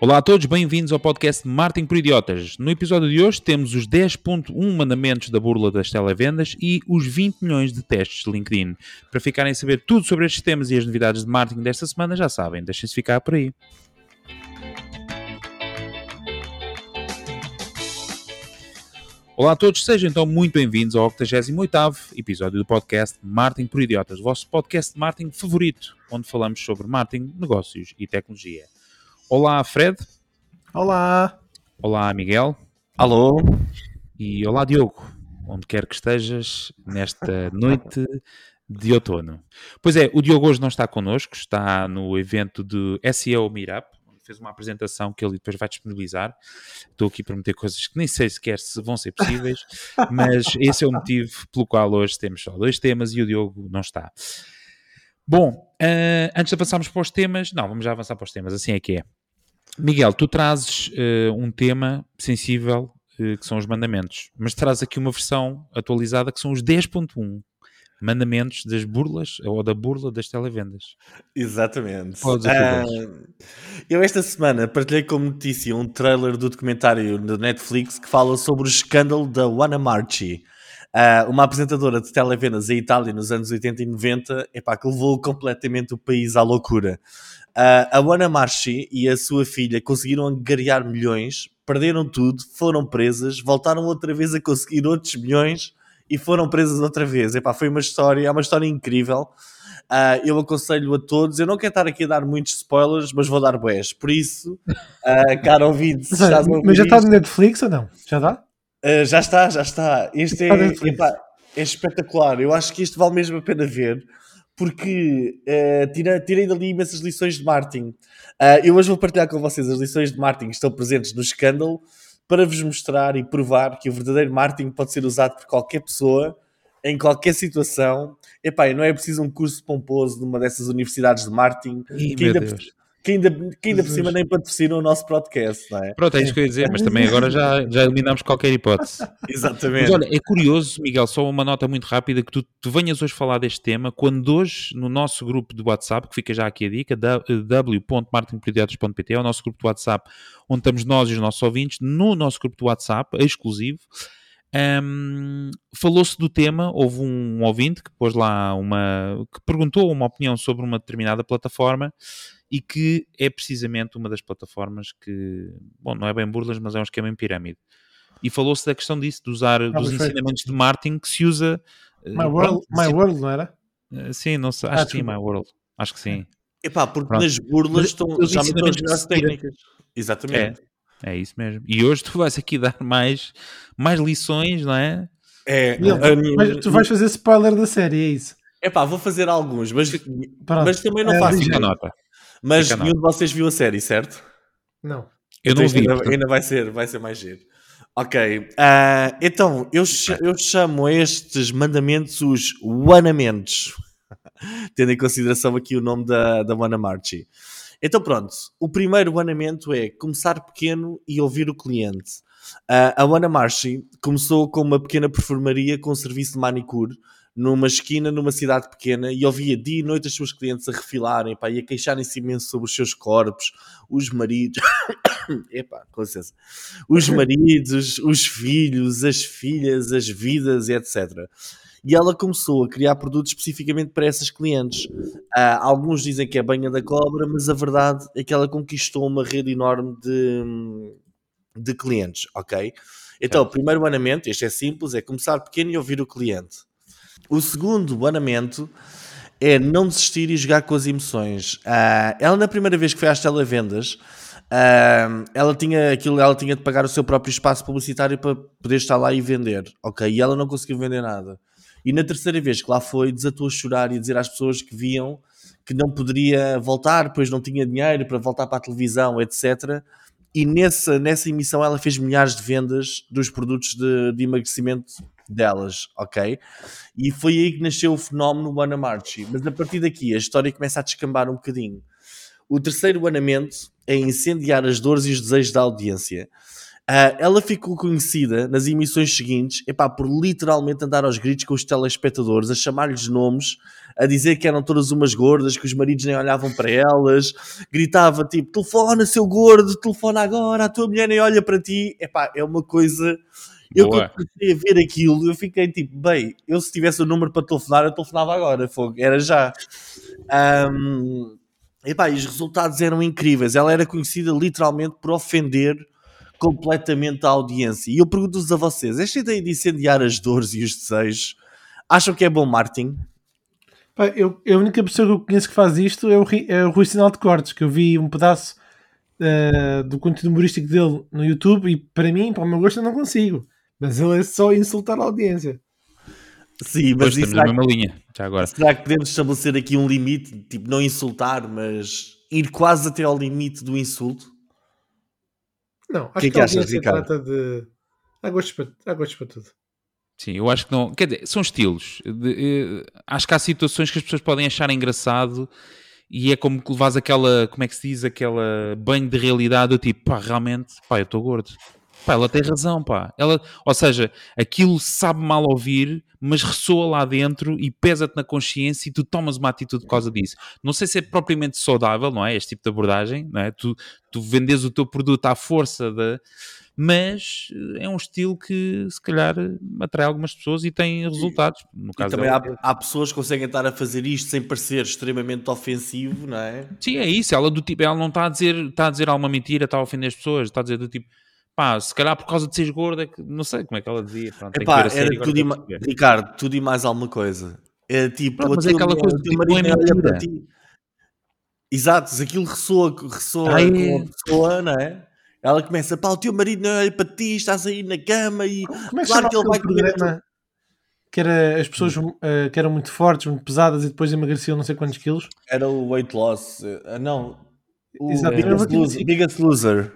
Olá a todos, bem-vindos ao podcast Marketing por Idiotas. No episódio de hoje temos os 10.1 mandamentos da burla das televendas e os 20 milhões de testes de LinkedIn. Para ficarem a saber tudo sobre estes temas e as novidades de marketing desta semana, já sabem, deixem-se ficar por aí. Olá a todos, sejam então muito bem-vindos ao 88º episódio do podcast Marketing por Idiotas, o vosso podcast de marketing favorito, onde falamos sobre marketing, negócios e tecnologia. Olá, Fred. Olá. Olá, Miguel. Alô. E olá, Diogo, onde quer que estejas nesta noite de outono. Pois é, o Diogo hoje não está connosco, está no evento do SEO Meetup, onde fez uma apresentação que ele depois vai disponibilizar. Estou aqui para meter coisas que nem sei sequer se vão ser possíveis, mas esse é o motivo pelo qual hoje temos só dois temas e o Diogo não está. Bom, uh, antes de avançarmos para os temas, não, vamos já avançar para os temas, assim é que é. Miguel, tu trazes uh, um tema sensível uh, que são os mandamentos, mas traz aqui uma versão atualizada que são os 10.1 mandamentos das burlas ou da burla das televendas. Exatamente. Uh, eu esta semana partilhei como notícia um trailer do documentário da Netflix que fala sobre o escândalo da Wanna Marchi. Uh, uma apresentadora de televendas em Itália nos anos 80 e 90, epá, que levou completamente o país à loucura. Uh, a Wana Marchi e a sua filha conseguiram angariar milhões, perderam tudo, foram presas, voltaram outra vez a conseguir outros milhões e foram presas outra vez. Epá, foi uma história, é uma história incrível. Uh, eu aconselho a todos, eu não quero estar aqui a dar muitos spoilers, mas vou dar boés. Por isso, uh, caro ouvinte, mas, mas já está no Netflix ou não? Já dá? Uh, já está, já está. Este é, epá, é espetacular. Eu acho que isto vale mesmo a pena ver porque uh, tira, tirei dali imensas lições de marketing. Uh, eu hoje vou partilhar com vocês as lições de marketing que estão presentes no escândalo para vos mostrar e provar que o verdadeiro marketing pode ser usado por qualquer pessoa, em qualquer situação. Epá, não é preciso um curso pomposo numa dessas universidades de marketing Ih, que ainda, que ainda, que ainda por cima nem patrocinam o nosso podcast, não é? Pronto, é isso que eu ia dizer, mas também agora já, já eliminamos qualquer hipótese. Exatamente. Mas olha, é curioso, Miguel, só uma nota muito rápida, que tu, tu venhas hoje falar deste tema, quando hoje, no nosso grupo de WhatsApp, que fica já aqui a dica, w.marketingprediatos.pt, é o nosso grupo de WhatsApp, onde estamos nós e os nossos ouvintes, no nosso grupo de WhatsApp, exclusivo, um, falou-se do tema, houve um ouvinte que pôs lá uma, que perguntou uma opinião sobre uma determinada plataforma, e que é precisamente uma das plataformas que, bom, não é bem burlas, mas é um esquema em pirâmide. E falou-se da questão disso, de usar ah, dos ensinamentos de marketing que se usa. Eh, My, World, My World, não era? Eh, sim, não sei, acho ah, que sim, My World. Acho que sim. Epá, porque pronto. nas burlas estão já as técnicas. Exatamente. É, é isso mesmo. E hoje tu vais aqui dar mais, mais lições, não é? É. Mas tu vais fazer spoiler da série, é isso? Epá, vou fazer alguns, mas, mas também não é, faço. a nota. Mas nenhum de vocês viu a série, certo? Não. Eu não vi. Ainda, ainda, vai, ser, vai ser mais giro. Ok. Uh, então, eu, eu chamo estes mandamentos os wanamentos. Tendo em consideração aqui o nome da, da Wana Marchi. Então pronto, o primeiro wanamento é começar pequeno e ouvir o cliente. Uh, a Wana Marchi começou com uma pequena perfumaria com serviço de manicure numa esquina, numa cidade pequena, e ouvia dia e noite as suas clientes a refilarem pá, e a queixarem-se imenso sobre os seus corpos, os maridos, epá, com licença, os maridos, os filhos, as filhas, as vidas, etc. E ela começou a criar produtos especificamente para essas clientes. Uh, alguns dizem que é banha da cobra, mas a verdade é que ela conquistou uma rede enorme de, de clientes, ok? Então, o primeiro mandamento, este é simples, é começar pequeno e ouvir o cliente. O segundo banamento é não desistir e jogar com as emoções. Uh, ela, na primeira vez que foi às televendas, uh, ela tinha aquilo, ela tinha de pagar o seu próprio espaço publicitário para poder estar lá e vender, ok? E ela não conseguiu vender nada. E na terceira vez que lá foi, desatou a chorar e dizer às pessoas que viam que não poderia voltar, pois não tinha dinheiro para voltar para a televisão, etc. E nessa, nessa emissão ela fez milhares de vendas dos produtos de, de emagrecimento delas, ok? E foi aí que nasceu o fenómeno Ana Marchi. Mas a partir daqui a história começa a descambar um bocadinho. O terceiro banamento é incendiar as dores e os desejos da audiência. Uh, ela ficou conhecida nas emissões seguintes epá, por literalmente andar aos gritos com os telespectadores, a chamar-lhes nomes, a dizer que eram todas umas gordas, que os maridos nem olhavam para elas, gritava tipo: telefona, seu gordo, telefona agora, a tua mulher nem olha para ti. Epá, é uma coisa. Eu Boa. comecei a ver aquilo, eu fiquei tipo, bem, eu se tivesse o número para telefonar, eu telefonava agora, fogo, era já. Um, epá, e os resultados eram incríveis. Ela era conhecida literalmente por ofender completamente a audiência. E eu pergunto-vos a vocês: esta ideia de incendiar as dores e os desejos, acham que é bom marketing? Pá, eu, a única pessoa que eu conheço que faz isto é o, é o Rui Sinal de Cortes, que eu vi um pedaço eh, do conteúdo humorístico dele no YouTube e para mim, para o meu gosto, eu não consigo. Mas ele é só insultar a audiência. Sim, mas estamos será, na mesma linha, já agora. que, será que podemos estabelecer aqui um limite? Tipo, não insultar, mas ir quase até ao limite do insulto? Não, acho Que que, que a achas, audiência Ricardo? trata de. Há gostos para, há gostos para tudo. Sim, eu acho que não. Quer dizer, são estilos. De- eh, acho que há situações que as pessoas podem achar engraçado e é como que levas aquela, como é que se diz, aquela banho de realidade, do tipo, pá, realmente, pá, eu estou gordo. Pá, ela tem razão, pá. Ela, ou seja, aquilo sabe mal ouvir, mas ressoa lá dentro e pesa-te na consciência e tu tomas uma atitude por causa disso. Não sei se é propriamente saudável, não é? Este tipo de abordagem, não é? Tu, tu vendes o teu produto à força da. Mas eh, é um estilo que se calhar atrai algumas pessoas e tem resultados. No E caso também dela. há, há pessoas que conseguem estar a fazer isto sem parecer extremamente ofensivo, não é? Sim, é isso. Ela do tipo, ela não está a dizer, está a dizer alguma mentira, está a ofender as pessoas, está a dizer do tipo, pá, se calhar por causa de seres gorda, é que- não sei como é que ela dizia. Pronto, que Epá, série era tudo e ma-. Ricardo, tudo e mais alguma coisa. É tipo, Pronto, mas é aquela coisa, teu tipo, é olha para ti. Exato, aquilo ressoa, ressoa é? com a pessoa, não é? Ela começa, pá, o teu marido não olha para ti, estás aí na cama e Como é que claro que ele vai comer. programa que era as pessoas eh, que eram muito fortes, muito pesadas e depois emagreciam não sei quantos quilos? Era o weight loss, ah, não, o Exato, biggest, loser, biggest loser.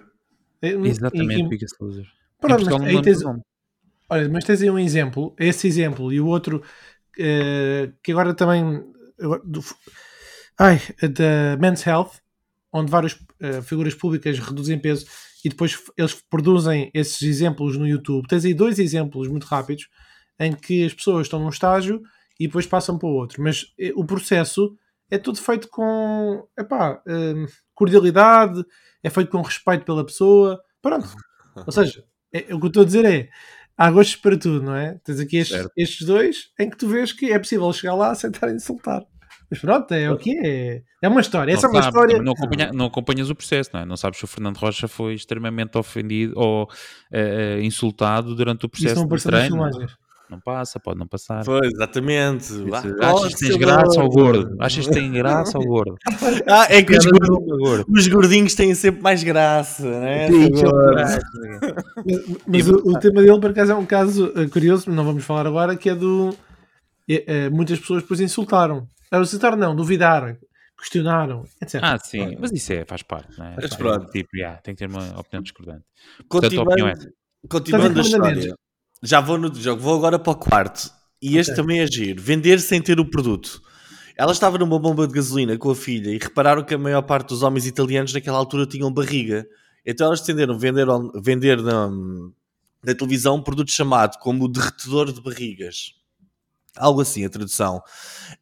Eh, Exatamente, e- e- Biggest Loser. Pronto, Portugal mas aí tens, olha, mas tens aí um exemplo, esse exemplo e o outro eh, que agora também agora, do, ai, da Men's Health, onde várias figuras públicas reduzem peso e depois eles produzem esses exemplos no YouTube. Tens aí dois exemplos muito rápidos em que as pessoas estão num estágio e depois passam para o outro, mas eh, o processo é tudo feito com epá, eh, cordialidade, é feito com respeito pela pessoa. Pronto. Ou seja, é- o que eu estou a dizer é há gostos para tudo, não é? Tens aqui estes, estes dois em que tu vês que é possível chegar lá sem estar a insultar. Mas pronto, é o que é. É uma história. Essa é Não uma história. Não, acompanha- não acompanhas o processo, não é? Não sabes se o Fernando Rocha foi extremamente ofendido ou eh, insultado durante o Isso processo não de treino. Não passa, pode não passar. Foi, exatamente. Isso, Ah, Achas que tens graça ao gordo. Achas que tem graça ao gordo? Ah, é que os, gordo. os gordinhos têm sempre mais graça, né? Sim. Mas, mas o, o tema dele, por acaso, é um caso eh, curioso, não vamos falar agora, que é do. eh, eh, muitas pessoas depois insultaram. Insultaram, não, duvidaram, questionaram, etc. Ah, sim, mas isso é, faz parte, não é? Mas Faz pronto. parte. Tipo, yeah, tem que ter uma opinião discordante. Portanto, a opinião é Continuando, continuando a história. Já vou no jogo, vou agora para o quarto. E este também é giro. Vender sem ter o produto. Ela estava numa bomba de gasolina com a filha e repararam que a maior parte dos homens italianos naquela altura tinham barriga. Então elas decidiram vender, on- vender na, na televisão um produto chamado como o derretedor de barrigas. Algo assim, a tradução.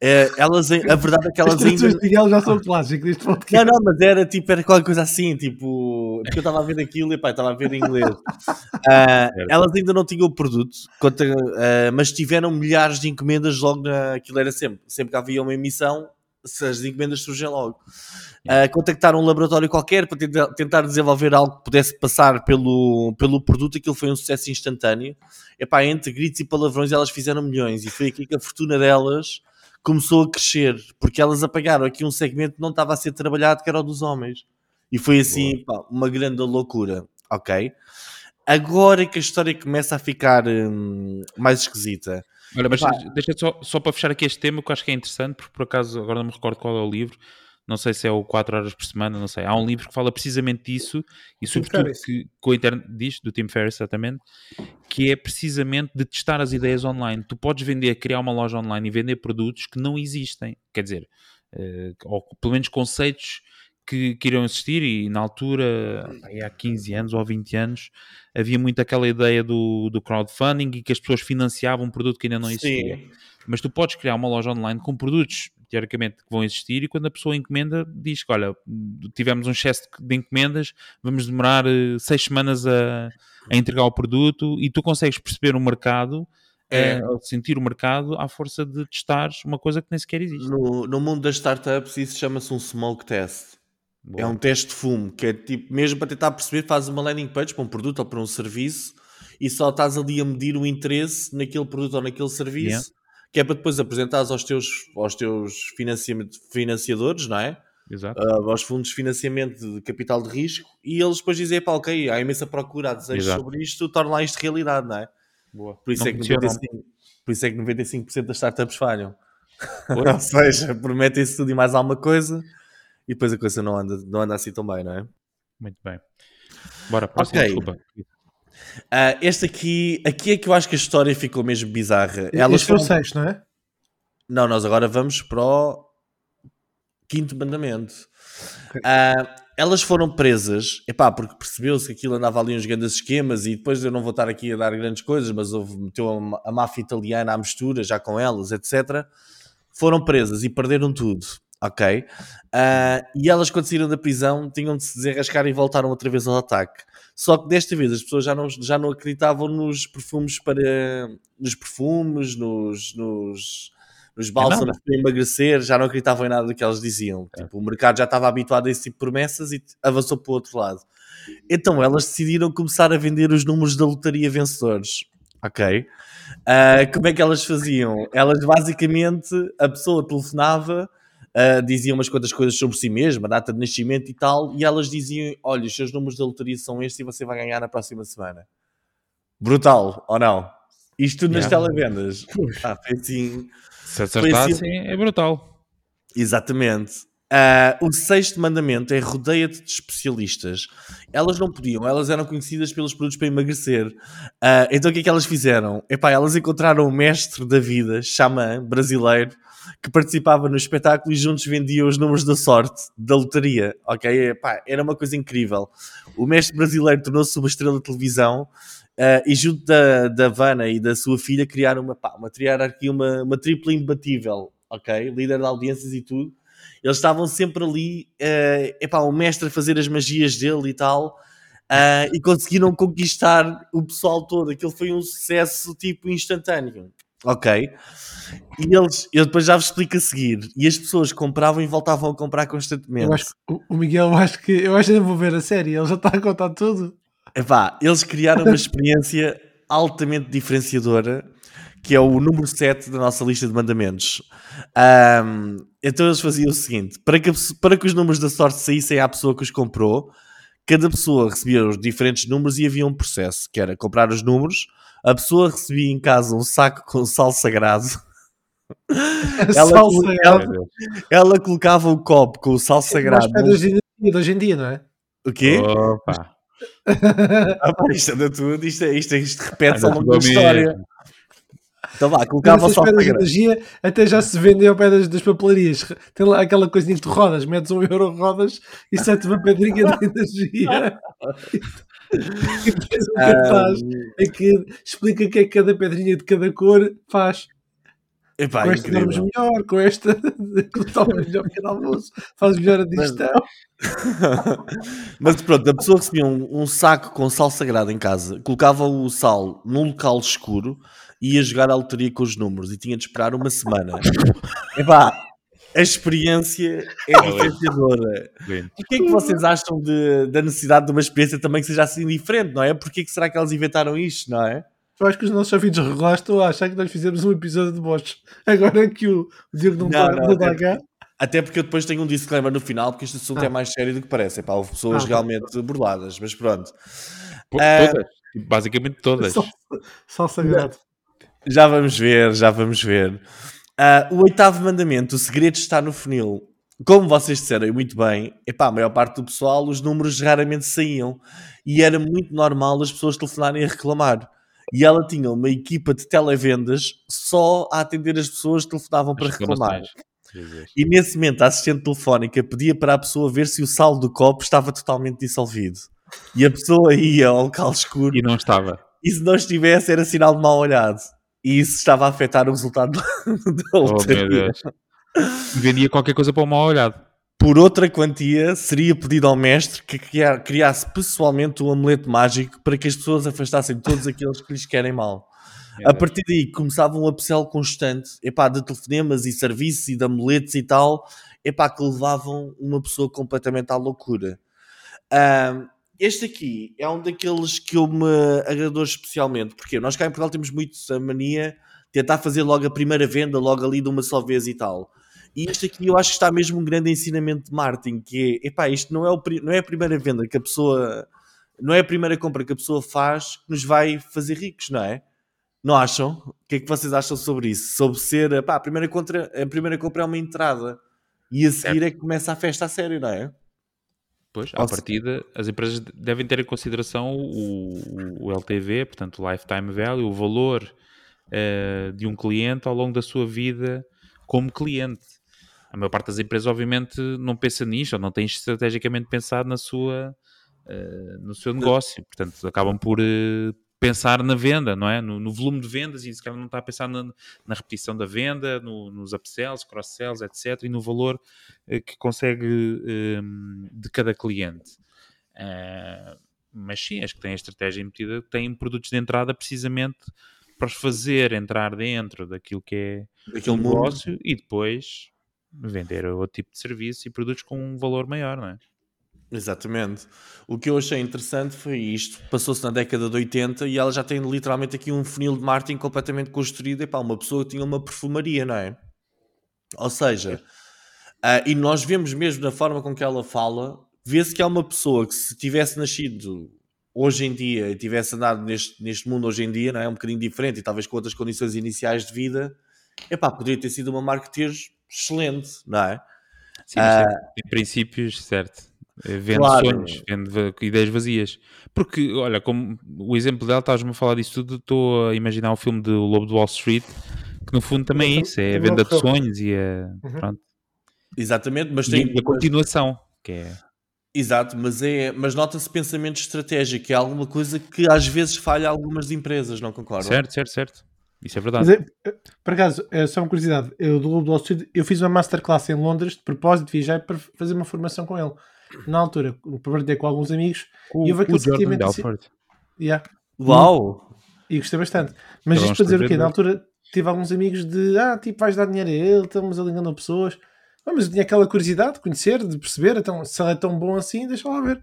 Eh, elas, a verdade é que As elas ainda... traduções de Miguel já são clássicas deste Não, podcast. não, mas era tipo, era qualquer coisa assim, tipo, porque eu estava a ver aquilo e pá, estava a ver em inglês. Ah, elas ainda não tinham o produto, ah, mas tiveram milhares de encomendas logo na. Aquilo era sempre, sempre que havia uma emissão, se as encomendas surgem logo. Contactaram um laboratório qualquer para tentar, tentar desenvolver algo que pudesse passar pelo, pelo produto, aquilo foi um sucesso instantâneo. Epá, entre gritos e palavrões elas fizeram milhões e foi aqui que a fortuna delas começou a crescer, porque elas apagaram aqui um segmento que não estava a ser trabalhado, que era o dos homens. E foi assim, pá, uma grande loucura, ok? Agora é que a história começa a ficar hum, mais esquisita. Olha, mas Epá. deixa só, só para fechar aqui este tema, que eu acho que é interessante, porque por acaso agora não me recordo qual é o livro, não sei se é o 4 horas por semana, não sei. Há um livro que fala precisamente disso e, sobretudo, que, com a internet diz, do Tim Ferriss, exatamente, que é precisamente de testar as ideias online. Tu podes vender, criar uma loja online e vender produtos que não existem, quer dizer, eh, ou pelo menos conceitos que, que irão existir e na altura, há 15 anos ou 20 anos, havia muito aquela ideia do, do crowdfunding e que as pessoas financiavam um produto que ainda não existia. Sim. Mas tu podes criar uma loja online com produtos, teoricamente, que vão existir e quando a pessoa encomenda, diz que, olha, tivemos um excesso de encomendas, vamos demorar uh, seis semanas a, a entregar o produto e tu consegues perceber o mercado é. Uh, sentir o mercado à força de testares uma coisa que nem sequer existe. No, no mundo das startups, isso chama-se um smoke test. Boa. É um teste de fumo, que é tipo, mesmo para tentar perceber, fazes uma landing page para um produto ou para um serviço e só estás ali a medir o interesse naquele produto ou naquele serviço, yeah. que é para depois apresentares aos teus, aos teus financiadores, não é? Exato. Uh, aos fundos de financiamento de capital de risco e eles depois dizem, pá, ok, há imensa procura, há desejo Exato. sobre isto, torna lá isto realidade, não é? Boa. Por isso, é que 95, por isso é que 95% das startups falham. Ou seja, prometem-se tudo e mais alguma coisa e depois a coisa não anda, não anda assim tão bem, não é? Muito bem. Bora, próximo, okay. desculpa. Uh, este aqui, aqui é que eu acho que a história ficou mesmo bizarra. Elas este foram... não é? Não, nós agora vamos para o quinto mandamento. Uh, elas foram presas, epá, porque percebeu-se que aquilo andava ali uns grandes esquemas e depois eu não vou estar aqui a dar grandes coisas, mas houve, meteu a, a máfia italiana à mistura já com elas, etc. Foram presas e perderam tudo ok? Uh, e elas, quando saíram da prisão, tinham de se desenrascar e voltaram outra vez ao ataque. Só que desta vez as pessoas já não, já não acreditavam nos perfumes para. nos perfumes, nos. nos nos bálsamos para emagrecer, já não acreditavam em nada do que elas diziam. É. Tipo, o mercado já estava habituado a esse tipo de promessas e avançou para o outro lado. Então elas decidiram começar a vender os números da lotaria vencedores. Ok? Uh, como é que elas faziam? Elas basicamente, a pessoa telefonava uh, diziam umas quantas coisas sobre si mesma, data de nascimento e tal, e elas diziam: Olha, os seus números da loteria são estes e você vai ganhar na próxima semana. Brutal, ou não? Isto tudo nas yeah. televendas. Ah, foi assim. Se acertar, assim, sim, é brutal. Exatamente. Uh, o sexto mandamento é rodeia-te de especialistas. Elas não podiam, elas eram conhecidas pelos produtos para emagrecer. Uh, então o que é que elas fizeram? Epá, elas encontraram o mestre da vida, xamã, brasileiro, que participava no espetáculo e juntos vendiam os números da sorte da lotaria, ok? Epá, era uma coisa incrível. O mestre brasileiro tornou-se uma estrela de televisão uh, e junto da, da Vanna e da sua filha criaram uma, pá, uma triarquia, uma, uma tripla imbatível, ok? Líder de audiências e tudo. Eles estavam sempre ali, uh, epá, o mestre a fazer as magias dele e tal. Uh, e conseguiram conquistar o pessoal todo. Aquilo foi um sucesso tipo instantâneo. Ok. E eles, eu depois já vos explico a seguir. E as pessoas compravam e voltavam a comprar constantemente. Eu acho o Miguel, eu acho que eu acho que vou ver a série, ele já está a contar tudo. Epá, eles criaram uma experiência altamente diferenciadora, que é o número 7 da nossa lista de mandamentos. Um, então eles faziam o seguinte: para que, para que os números da sorte saíssem à pessoa que os comprou, cada pessoa recebia os diferentes números e havia um processo, que era comprar os números a pessoa recebia em casa um saco com sal sagrado. ela, sal ela, ela, colocava o copo com o sal é sagrado. É de hoje em dia, não é? O quê? Opa. ah, pá, isto anda tudo, isto, isto, isto repete-se ao longo da história. Então vá, colocava só pedras de energia até já se vendeu pedras das papelarias. Tem lá aquela coisinha de rodas, metes um euro rodas e sete uma pedrinha de energia. um cartaz é que explica que é que cada pedrinha de cada cor faz. Epá, com esta dormes melhor, com esta tomas melhor pequeno almoço, faz melhor a digestão. Mas pronto, a pessoa recebia um, um, saco com sal sagrado em casa, colocava o sal num local escuro e ia jogar a loteria com os números e tinha de esperar uma semana. Epá, a experiência é diferenciadora. O que é que vocês acham de, da necessidade de uma experiência também que seja assim diferente, não é? Porquê que será que eles inventaram isto, não é? Eu acho que os nossos ouvidos regulares estão a achar que nós fizemos um episódio de bots. Agora que o Diego não, não, não, não dá cá. Até porque eu depois tenho um disclaimer no final, porque este assunto é ah. é mais sério do que parece. É para houve pessoas ah, realmente tá. burladas, mas pronto. Todas, uh, basicamente todas. Só, só sagrado. Já vamos ver, já vamos ver. Uh, o oitavo mandamento, o segredo está no funil. Como vocês disseram muito bem, epá, a maior parte do pessoal, os números raramente saíam. E era muito normal as pessoas telefonarem a reclamar. E ela tinha uma equipa de televendas só a atender as pessoas que telefonavam para reclamar. E nesse momento a assistente telefónica pedia para a pessoa ver se o saldo do copo estava totalmente dissolvido. E a pessoa ia ao local escuro E não estava. e se não estivesse era sinal de mal olhado. E isso estava a afetar o resultado da Oh, lotaria. Deus. Vendia qualquer coisa para o mal olhado. Por outra quantia, seria pedido ao mestre que cria- criasse pessoalmente um amuleto mágico para que as pessoas afastassem todos aqueles que lhes querem mal. A partir daí começava um upsell constante epá, de telefonemas e serviços e de amuletos e tal, epá, que levavam uma pessoa completamente à loucura. Ahm, este aqui é um daqueles que eu me agradou especialmente, porque nós cá em Portugal temos muito a mania de tentar fazer logo a primeira venda, logo ali de uma só vez e tal. E este aqui eu acho que está mesmo um grande ensinamento de marketing, que é, epá, isto não é, o não é a primeira venda que a pessoa, não é a primeira compra que a pessoa faz que nos vai fazer ricos, não é? Não acham? O que é que vocês acham sobre isso? Sobre ser, pá, a primeira, contra, a primeira compra é uma entrada e a seguir é que começa a festa a sério, não é? Pois, à Ou partida, as empresas devem ter em consideração o, o LTV, portanto, o Lifetime Value, o valor eh, de um cliente ao longo da sua vida como cliente. A maior parte das empresas, obviamente, não pensa nisto, ou não tem estrategicamente pensado na sua, eh, no seu negócio. Portanto, acabam por eh, pensar na venda, não é? No, no volume de vendas e se calhar não está a pensar na, na repetição da venda, no- nos upsells, cross-sells, etc. E no valor eh, que consegue eh, de cada cliente. Ah, mas sim, acho que tem a estratégia embutida, tem produtos de entrada precisamente para os fazer entrar dentro daquilo que é Aquele o mundo. negócio e depois vender outro tipo de serviço e produtos com um valor maior, não é? Exatamente. O que eu achei interessante foi isto. Passou-se na década de 80 e ela já tem literalmente aqui um funil de marketing completamente construído. Epá, uma pessoa tinha uma perfumaria, não é? Ou seja, ah, e nós vemos mesmo na forma com que ela fala, vê-se que é uma pessoa que se tivesse nascido hoje em dia e tivesse andado neste, neste mundo hoje em dia, não é? Um bocadinho diferente e talvez com outras condições iniciais de vida, epá, poderia ter sido uma marketeer excelente, não é? Sim, mas certo, tem princípios, certo. Eh, Vende Claro. sonhos, vende ideias vazias. Porque, olha, como o exemplo dela, estás-me a falar disso tudo, estou a imaginar o filme do Lobo de Wall Street, que no fundo também é Também- isso, é a também venda de sonhos e a, Uhum. pronto, Exatamente, mas e tem a continuação, que é... Exato, mas, é, mas nota-se pensamento estratégico, que é alguma coisa que às vezes falha algumas empresas, não concordam? Certo, certo, certo. Isso é Mas verdade. é, por acaso, é só uma curiosidade, eu do Globo de Wall Street, eu fiz uma masterclass em Londres, de propósito, viajei para fazer uma formação com ele. Na altura, partilhei com alguns amigos, O, e houve aquele sentimento assim- yeah, Uau! e gostei bastante. Mas é um isto para dizer o quê? Na altura tive alguns amigos de, ah, tipo, vais dar dinheiro a ele, estamos ali enganando pessoas. Ah, mas eu tinha aquela curiosidade de conhecer, de perceber, então, se ele é tão bom assim, deixa lá ver.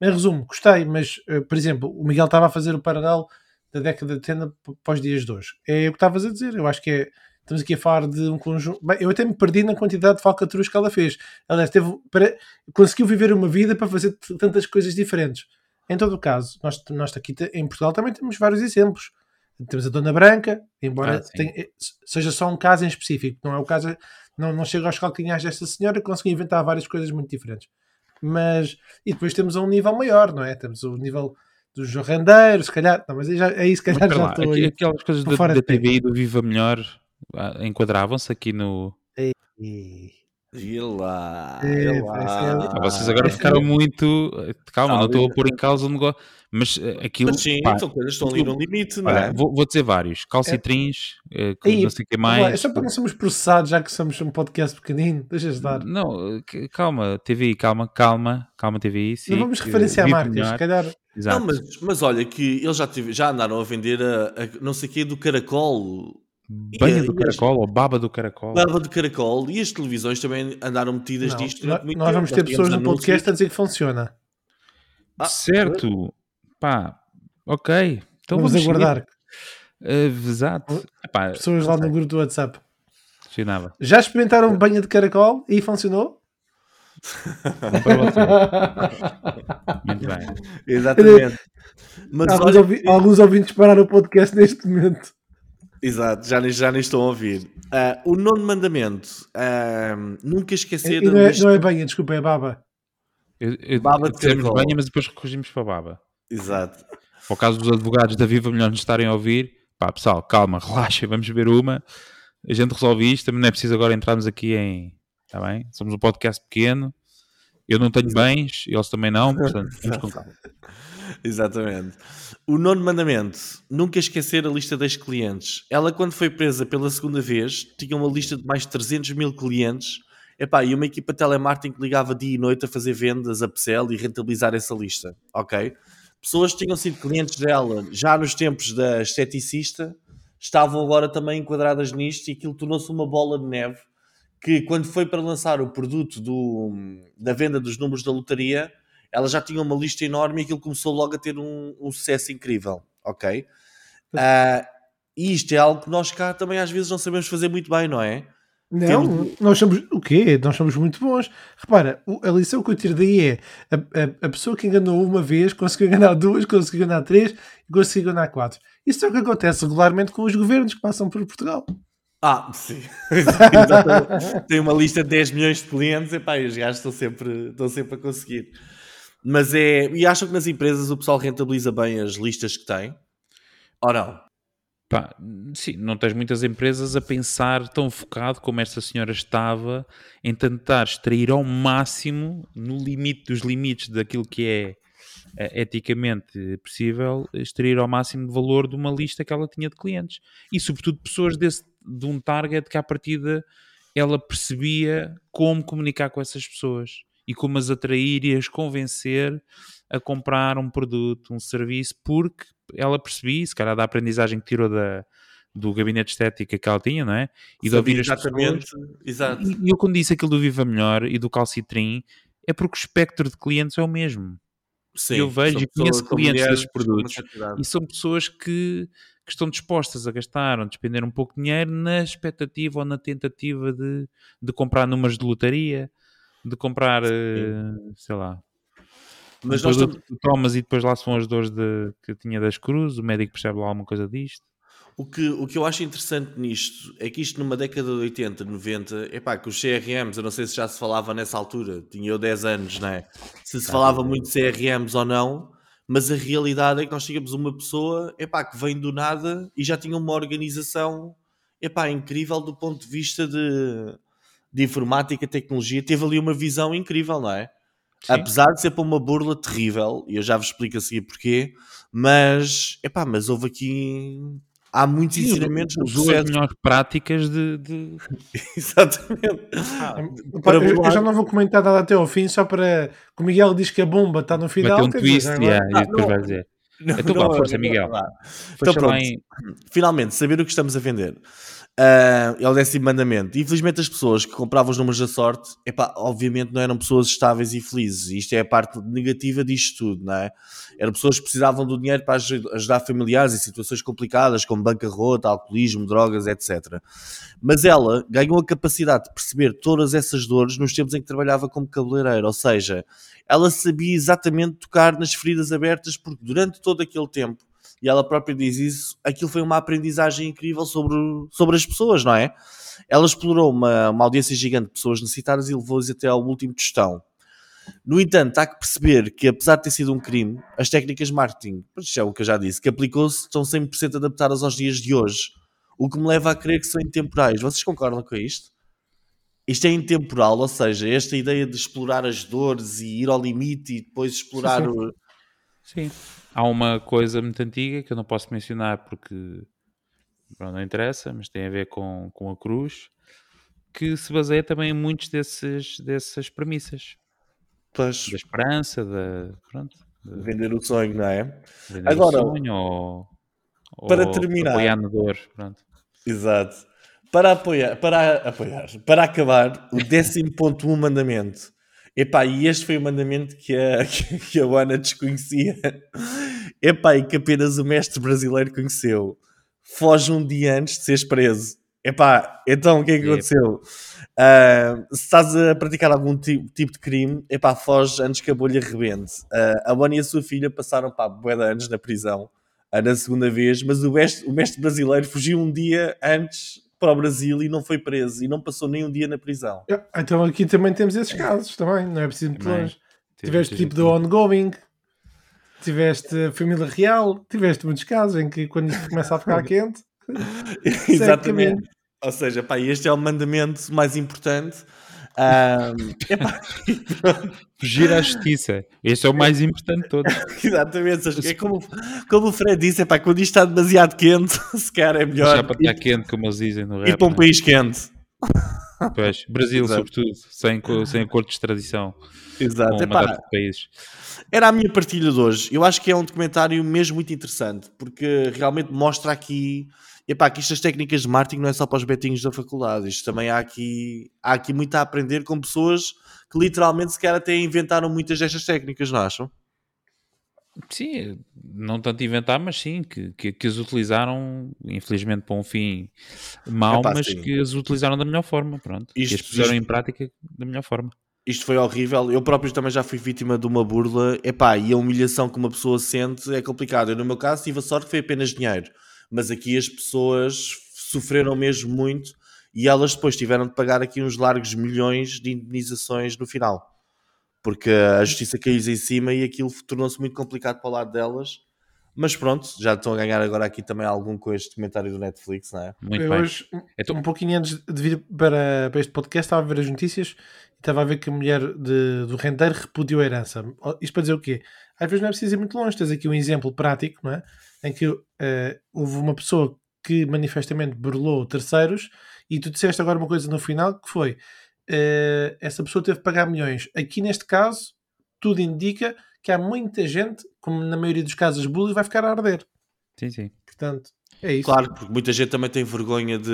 Em resumo, gostei, mas, eh, por exemplo, o Miguel estava a fazer o paralelo da década de 80 p- para os dias de hoje. É o que estavas a dizer, eu acho que é. Estamos aqui a falar de um conjunto. Bem, eu até me perdi na quantidade de falcatruas que ela fez. Aliás, teve, para, conseguiu viver uma vida para fazer tantas coisas diferentes. Em todo o caso, nós, nós aqui em Portugal também temos vários exemplos. Temos a Dona Branca, embora Ah, tenha- eh, seja só um caso em específico, não é o caso, não, não chega aos calcanhares desta senhora, conseguiu inventar várias coisas muito diferentes. Mas, e depois temos a um nível maior, não é? Temos o nível do jorrandeiro, se calhar, não, mas aí, já, aí se Mas calhar espera já lá, estou aqui- aquelas coisas da, da. TV e do Viva Melhor enquadravam-se aqui no. E lá, É, e lá. que Ah, vocês agora ficaram muito. Calma, não estou a pôr em causa o negócio, mas eh, aquilo. Mas sim, pá, são coisas que estão ali no limite, não olha, é? vou, vou dizer vários: calcitrins, eh, que Aí, não sei o que mais. É só para não sermos processados, já que somos um podcast pequenino, deixas de dar. Não, eh, que- calma, TVI, calma, calma, calma, TVI. Sim, não vamos que referenciar marcas, se calhar. Exato. Não, mas, mas olha que eles já, tive- já andaram a vender a, a não sei o quê do caracol, Banha e- do e caracol ou baba do caracol. baba de caracol, e as televisões também andaram metidas Não, disto nós nós vamos ter pessoas no podcast a dizer que funciona. Ah, certo, pá, ok. Então vamos, vamos, aguardar. Eh, exato. Epá, Pessoas lá no grupo do WhatsApp. funcionava. Já experimentaram banha de caracol e funcionou? Muito bem. Exatamente. Mas alguns, olha, ouvi- alguns ouvintes pararam o podcast neste momento. Exato, já, nem- já nem estão a ouvir. Ah, o nono mandamento, ah, nunca esquecer não é, deste- não é banha, desculpa, é baba. Eu, eu, Baba de banha, mas depois corrigimos para baba. Exato. Para o caso dos advogados da Viva Melhor nos estarem a ouvir, pá, pessoal, calma, relaxa, vamos ver uma. a gente resolve isto, também não é preciso agora entrarmos aqui em. Está bem? Somos um podcast pequeno. Eu não tenho bens, eles também não, portanto, vamos com calma. Exatamente. O nono mandamento: nunca esquecer a lista das clientes. Ela, quando foi presa pela segunda vez, tinha uma lista de mais de 300 mil clientes. Epá, e uma equipa de telemarketing que ligava dia e noite a fazer vendas, upsell e rentabilizar essa lista. Ok? Pessoas que tinham sido clientes dela já nos tempos da esteticista estavam agora também enquadradas nisto e aquilo tornou-se uma bola de neve que quando foi para lançar o produto do, da venda dos números da lotaria, ela já tinha uma lista enorme e aquilo começou logo a ter um, um sucesso incrível, ok? Uh, e isto é algo que nós cá também às vezes não sabemos fazer muito bem, não é? Não, Temos... nós somos o quê? Nós somos muito bons. Repara, a lição que eu tiro daí é a, a, a, pessoa que enganou uma vez conseguiu enganar duas, conseguiu enganar três e conseguiu enganar quatro. Isso é o que acontece regularmente com os governos que passam por Portugal. Ah, sim. Tem uma lista de 10 milhões de clientes e os gajos estão sempre, estão sempre a conseguir. Mas é. E acham que nas empresas o pessoal rentabiliza bem as listas que tem? Ou não? Pá, sim, não tens muitas empresas a pensar tão focado como esta senhora estava em tentar extrair ao máximo, no limite dos limites daquilo que é, é eticamente possível, extrair ao máximo de valor de uma lista que ela tinha de clientes. E sobretudo pessoas desse, de um target que à partida ela percebia como comunicar com essas pessoas e como as atrair e as convencer a comprar um produto, um serviço, porque ela percebia, se calhar da aprendizagem que tirou da, do gabinete de estética que ela tinha, não é? E de ouvir exatamente, exato. E, e eu quando disse aquilo do Viva Melhor e do Calcitrim, é porque o espectro de clientes é o mesmo. Sim, eu vejo e conheço clientes desses produtos e são pessoas que, que, estão dispostas a gastar ou despender um pouco de dinheiro na expectativa ou na tentativa de, de comprar números de lotaria, de comprar, uh, sei lá. Mas nós estamos... tomas e depois lá são as dores de, que tinha das cruzes, o médico percebe lá alguma coisa disto. O que, o que eu acho interessante nisto é que isto numa década de 80, 90, é pá, que os CRMs, eu não sei se já se falava nessa altura, tinha eu 10 anos, não é? Se se falava muito de CRMs ou não, mas a realidade é que nós tínhamos uma pessoa, é pá, que vem do nada e já tinha uma organização, é pá, incrível do ponto de vista de, de informática, tecnologia, teve ali uma visão incrível, não é? Sim. Apesar de ser para uma burla terrível, e eu já vos explico a seguir porquê, mas, epá, mas houve aqui há muitos Sim, ensinamentos no processo. as melhores práticas de... de... Exatamente. Ah, para eu, eu, já não vou comentar nada até ao fim, só para... O Miguel diz que a bomba está no final. Ter um twist, dizer, yeah, ah, e depois vai dizer. Não, então, não, força, Miguel. Então, pronto. Em... Finalmente, saber o que estamos a vender. Uh, é o décimo mandamento. Infelizmente, as pessoas que compravam os números da sorte, epá, obviamente não eram pessoas estáveis e felizes. Isto é a parte negativa disto tudo, não é? Eram pessoas que precisavam do dinheiro para ajudar familiares em situações complicadas, como bancarrota, alcoolismo, drogas, etc. Mas ela ganhou a capacidade de perceber todas essas dores nos tempos em que trabalhava como cabeleireiro, ou seja, ela sabia exatamente tocar nas feridas abertas, porque durante todo aquele tempo e ela própria diz isso, aquilo foi uma aprendizagem incrível sobre, sobre as pessoas, não é? Ela explorou uma, uma audiência gigante de pessoas necessitadas e levou-as até ao último tostão. No entanto, há que perceber que, apesar de ter sido um crime, as técnicas de marketing, isto é o que eu já disse, que aplicou-se, estão 100% adaptadas aos dias de hoje. O que me leva a crer que são intemporais. Vocês concordam com isto? Isto é intemporal, ou seja, esta ideia de explorar as dores e ir ao limite e depois explorar sim, sim. o. Sim. Há uma coisa muito antiga que eu não posso mencionar porque não interessa, mas tem a ver com, com a cruz, que se baseia também em muitos desses, dessas premissas. Pois. Da esperança, da. Pronto. De vender o sonho, não é? Vender Agora, o sonho ou, para ou terminar. Apoiar na dor. Pronto. Exato. Para apoiar, para apoiar, para acabar, o 10.1 mandamento Epá, e este foi o mandamento que a, que a Ana desconhecia. Epá, e que apenas o mestre brasileiro conheceu. Foge um dia antes de seres preso. Epá, então o que é que aconteceu? Uh, se estás a praticar algum tipo, tipo de crime, epá, foge antes que a bolha rebente. Uh, a Ana e a sua filha passaram pá, bué de anos na prisão, uh, na segunda vez, mas o mestre, o mestre brasileiro fugiu um dia antes para o Brasil e não foi preso e não passou nem um dia na prisão. Então aqui também temos esses casos, também, não é preciso muito longe. Tiveste tipo do ongoing, tiveste a família real, tiveste muitos casos em que quando isto começa a ficar quente, exatamente. Ou seja, pá, este é o mandamento mais importante. Um, epá, Fugir à justiça. Este é o mais importante de todos. exatamente. É como, como o Fred disse, epá, quando isto está demasiado quente, se calhar é melhor Já para estar ir, quente, como eles dizem no ir para um né? país quente. Pois, Brasil, Exato. sobretudo, sem, sem acordo de extradição Exato. com Epá, países. Era a minha partilha de hoje. Eu acho que é um documentário mesmo muito interessante, porque realmente mostra aqui, epá, que estas técnicas de marketing não é só para os betinhos da faculdade. Isto também há aqui, há aqui muito a aprender com pessoas que literalmente sequer até inventaram muitas destas técnicas, não acham? Sim, não tanto inventar, mas sim, que, que, que as utilizaram, infelizmente, para um fim mau, Epá, mas sim. que as utilizaram da melhor forma, pronto. Isto- que as puseram isto- em prática da melhor forma. Isto foi horrível. Eu próprio também já fui vítima de uma burla. Epá, e a humilhação que uma pessoa sente é complicado. Eu, no meu caso, tive a sorte que foi apenas dinheiro. Mas aqui as pessoas sofreram mesmo muito e elas depois tiveram de pagar aqui uns largos milhões de indenizações no final. Porque a justiça caiu em cima e aquilo tornou-se muito complicado para o lado delas. Mas pronto, já estão a ganhar agora aqui também algum com este comentário do Netflix, não é? Muito Eu bem. hoje, um- Então- um pouquinho antes de vir para, para este podcast, estava a ver as notícias e estava a ver que a mulher de- do rendeiro repudiou a herança. Isto para dizer o quê? Às vezes não é preciso ir muito longe. Tens aqui um exemplo prático, não é? Em que eh, houve uma pessoa que manifestamente burlou terceiros e tu disseste agora uma coisa no final que foi eh, essa pessoa teve que pagar milhões. Aqui neste caso, tudo indica que há muita gente, como na maioria dos casos bullying, vai ficar a arder. Sim, sim. Portanto, é isso. Claro, porque muita gente também tem vergonha de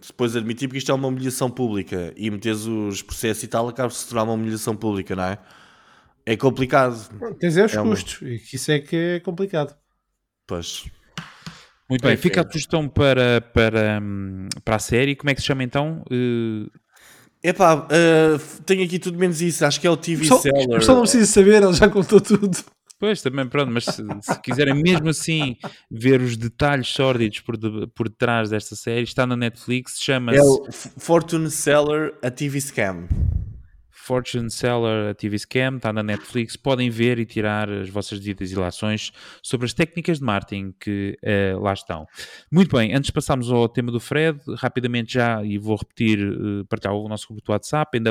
de depois admitir porque isto é uma humilhação pública e meteres os processos e tal acaba por se tornar uma humilhação pública, não é? É complicado, Tens é os É uma- custos, e que isso é que é complicado. Pois. Muito bem, fica a sugestão para, para, hum, para a série. Como é que se chama então? Eh, Epá, eh, tenho aqui tudo menos isso, acho que é o TV O o Seller. pessoal não precisa saber, ele já contou tudo. Pois, também, pronto, mas se, se quiserem mesmo assim ver os detalhes sórdidos por, de- por detrás desta série, está na Netflix, chama-se É o Fortune Seller, a TV Scam. Fortune Seller TV Scam, está na Netflix, podem ver e tirar as vossas devidas ilações sobre as técnicas de marketing que eh, lá estão. Muito bem, antes de passarmos ao tema do Fred, rapidamente já, e vou repetir, eh, partilhar o nosso grupo do WhatsApp em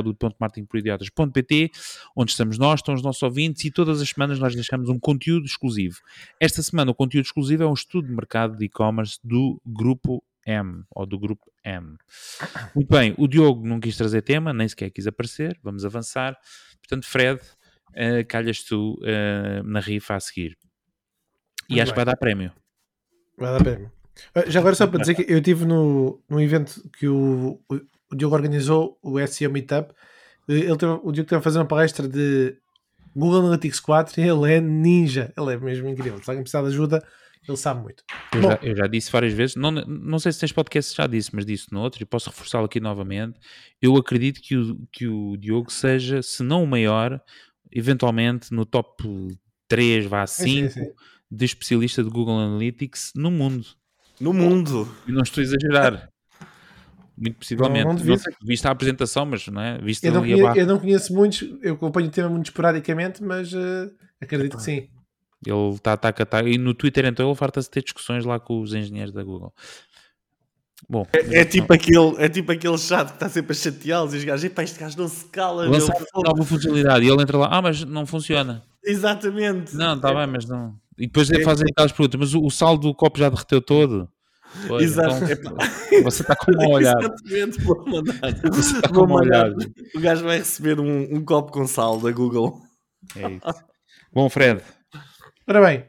onde estamos nós, estão os nossos ouvintes e todas as semanas nós deixamos um conteúdo exclusivo. Esta semana o conteúdo exclusivo é um estudo de mercado de e-commerce do grupo M, ou do grupo M. Muito bem, o Diogo não quis trazer tema, nem sequer quis aparecer, vamos avançar. Portanto, Fred, eh, calhas tu eh, na rifa a seguir. E Muito acho que bem. vai dar prémio. Vai dar pena. Ah, Já agora só para dizer que eu estive no, no evento que o, o, Diogo organizou, o SEO Meetup. Eh, Ele teve, o Diogo esteve a fazer uma palestra de Google Analytics 4 e ele é ninja. Ele é mesmo incrível. Se alguém precisar de ajuda, ele sabe muito. Eu Bom. já, eu já disse várias vezes, não, não sei se tens podcast, já disse, mas disse no outro e posso reforçá-lo aqui novamente. Eu acredito que o, que o Diogo seja, se não o maior, eventualmente no top 3, vá Sim, 5 sim, sim. de especialista de Google Analytics no mundo. No mundo. E não estou a exagerar. Muito possivelmente. Não- Não, viste a apresentação, mas não é? Viste Eu não, conheço, eu não conheço muitos, eu acompanho o tema muito esporadicamente, mas eh, acredito que sim. Ele está a taca E no Twitter, então, ele farta-se ter discussões lá com os engenheiros da Google. Bom, É tipo, aquele, é tipo aquele chato que está sempre a chateá-los e os gajos, epá, este gajo não se cala, lançar nova funcionalidade e ele entra lá, ah, mas não funciona. Exatamente. Não, está bem, mas não. E depois ele fazem aquelas perguntas, mas o, o saldo do copo já derreteu todo. Pois, Exato. então, você está com uma olhada. Exatamente, vou mandar. Você está com uma olhada. O gajo vai receber um, um copo com sal da Google. É isso. Bom, Fred, Ora bem,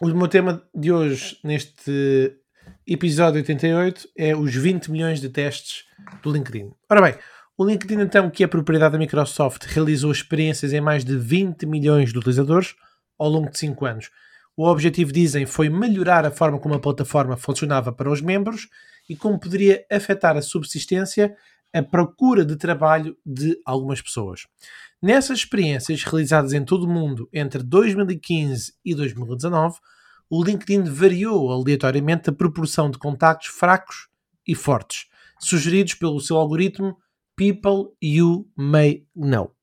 o meu tema de hoje, neste episódio 88, é os 20 milhões de testes do LinkedIn. Ora bem, o LinkedIn, então, que é propriedade da Microsoft, realizou experiências em mais de 20 milhões de utilizadores ao longo de 5 anos. O objetivo, dizem, foi melhorar a forma como a plataforma funcionava para os membros e como poderia afetar a subsistência, a procura de trabalho de algumas pessoas. Nessas experiências realizadas em todo o mundo entre 2015 e 2019, o LinkedIn variou aleatoriamente a proporção de contactos fracos e fortes, sugeridos pelo seu algoritmo People You May Know.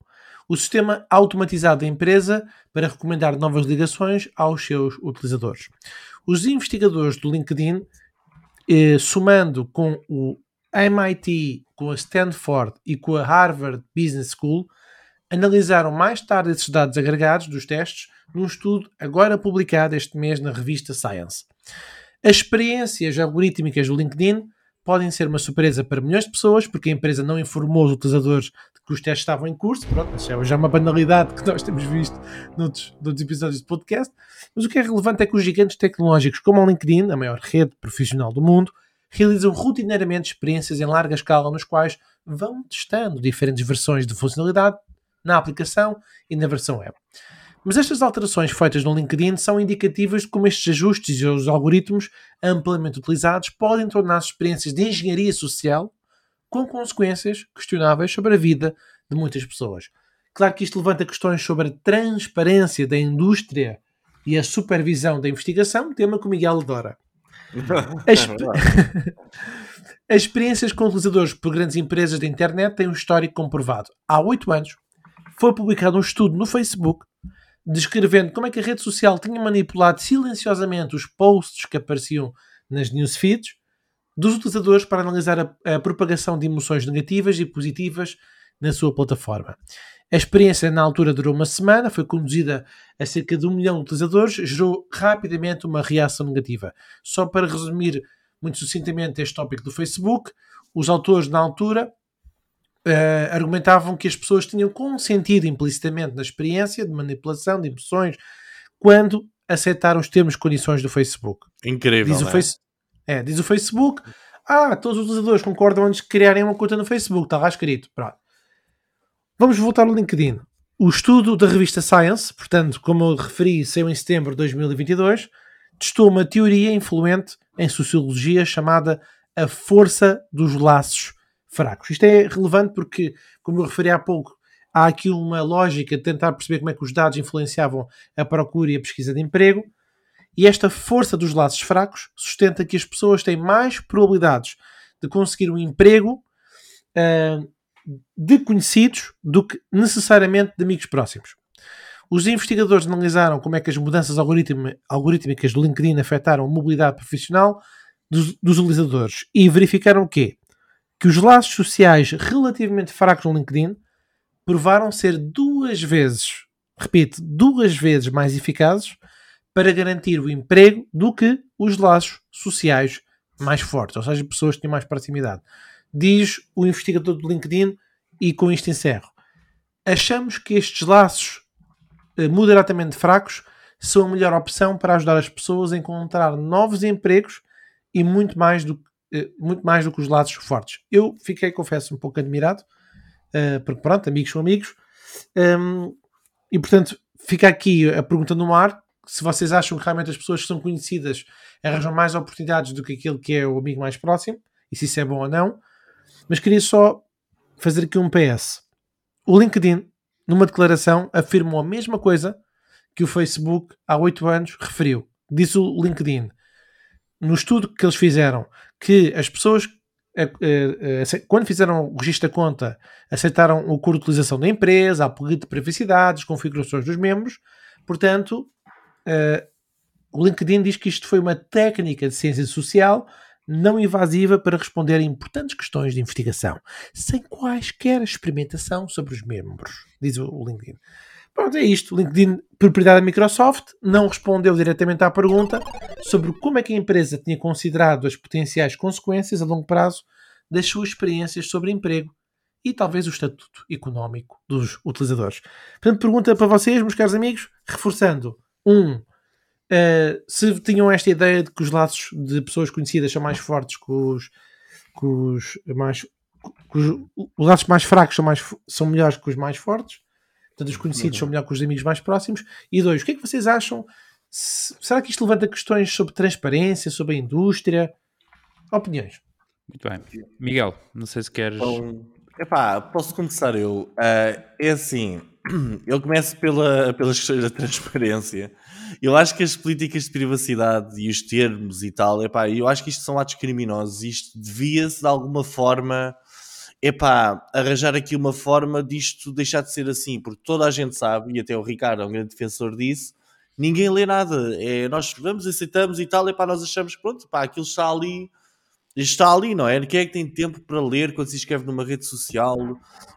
O sistema automatizado da empresa para recomendar novas ligações aos seus utilizadores. Os investigadores do LinkedIn eh, somando com o MIT, com a Stanford e com a Harvard Business School, analisaram mais tarde esses dados agregados dos testes num estudo agora publicado este mês na revista Science. As experiências algorítmicas do LinkedIn podem ser uma surpresa para milhões de pessoas, porque a empresa não informou os utilizadores de que os testes estavam em curso. Pronto, isso é já uma banalidade que nós temos visto noutros, noutros episódios de podcast. Mas o que é relevante é que os gigantes tecnológicos, como o LinkedIn, a maior rede profissional do mundo, realizam rotineiramente experiências em larga escala nos quais vão testando diferentes versões de funcionalidade na aplicação e na versão web. Mas estas alterações feitas no LinkedIn são indicativas de como estes ajustes e os algoritmos amplamente utilizados podem tornar as experiências de engenharia social com consequências questionáveis sobre a vida de muitas pessoas. Claro que isto levanta questões sobre a transparência da indústria e a supervisão da investigação, tema que o Miguel adora. As, As experiências com utilizadores por grandes empresas de internet têm um histórico comprovado. Há oito anos foi publicado um estudo no Facebook descrevendo como é que a rede social tinha manipulado silenciosamente os posts que apareciam nas newsfeeds dos utilizadores para analisar a, a, propagação de emoções negativas e positivas na sua plataforma. A experiência na altura durou uma semana, foi conduzida a cerca de um milhão de utilizadores, gerou rapidamente uma reação negativa. Só para resumir muito sucintamente este tópico do Facebook, os autores na altura uh, argumentavam que as pessoas tinham consentido implicitamente na experiência de manipulação de emoções quando aceitaram os termos e condições do Facebook. Incrível. Diz o, é? face... é, diz o Facebook. Ah, todos os utilizadores concordam antes de criarem uma conta no Facebook. Está lá escrito. Pronto. Vamos voltar ao LinkedIn. O estudo da revista Science, portanto, como eu referi, saiu em setembro de 2022, testou uma teoria influente em sociologia chamada a força dos laços fracos. Isto é relevante porque, como eu referi há pouco, há aqui uma lógica de tentar perceber como é que os dados influenciavam a procura e a pesquisa de emprego. E esta força dos laços fracos sustenta que as pessoas têm mais probabilidades de conseguir um emprego uh, de conhecidos do que necessariamente de amigos próximos. Os investigadores analisaram como é que as mudanças algorítmicas do LinkedIn afetaram a mobilidade profissional dos, dos utilizadores e verificaram que que os laços sociais relativamente fracos no LinkedIn provaram ser duas vezes, repito, duas vezes mais eficazes para garantir o emprego do que os laços sociais mais fortes, ou seja, pessoas que têm mais proximidade. Diz o investigador do LinkedIn, e com isto encerro. Achamos que estes laços eh, moderadamente fracos são a melhor opção para ajudar as pessoas a encontrar novos empregos e muito mais do, eh, muito mais do que os lados fortes. Eu fiquei, confesso, um pouco admirado, uh, porque pronto, amigos são amigos, ehm, e portanto fica aqui a pergunta no ar, se vocês acham que realmente as pessoas que são conhecidas arranjam mais oportunidades do que aquele que é o amigo mais próximo, e se isso é bom ou não, mas queria só fazer aqui um PS. O LinkedIn, numa declaração, afirmou a mesma coisa que o Facebook há oito anos referiu. Diz o LinkedIn, no estudo que eles fizeram, que as pessoas, eh, eh, eh, quando fizeram o registro da conta, aceitaram o curso de utilização da empresa, a política de privacidade, as configurações dos membros. Portanto, o LinkedIn diz que isto foi uma técnica de ciência social não invasiva para responder a importantes questões de investigação, sem quaisquer experimentação sobre os membros, diz o LinkedIn. Pronto, é isto. LinkedIn, propriedade da Microsoft, não respondeu diretamente à pergunta sobre como é que a empresa tinha considerado as potenciais consequências a longo prazo das suas experiências sobre emprego e talvez o estatuto económico dos utilizadores. Portanto, pergunta para vocês, meus caros amigos, reforçando: um, uh, se tinham esta ideia de que os laços de pessoas conhecidas são mais fortes que os, que os mais. Que os, os laços mais fracos são, mais, são melhores que os mais fortes. Portanto, os conhecidos são melhor que os amigos mais próximos. E dois, o que é que vocês acham? será que isto levanta questões sobre transparência, sobre a indústria? Opiniões. Muito bem. Miguel, não sei se queres. Bom, epá, posso começar eu. Uh, é assim, eu começo pela, pelas questões da transparência. Eu acho que as políticas de privacidade e os termos e tal, epá, eu acho que isto são atos criminosos. Isto devia-se de alguma forma epá, arranjar aqui uma forma disto deixar de ser assim, porque toda a gente sabe, e até o Ricardo é um grande defensor disso, ninguém lê nada. É, nós vamos, aceitamos e tal, epá, nós achamos que pronto, pá, aquilo está ali está ali, não é? Quem é que tem tempo para ler quando se escreve numa rede social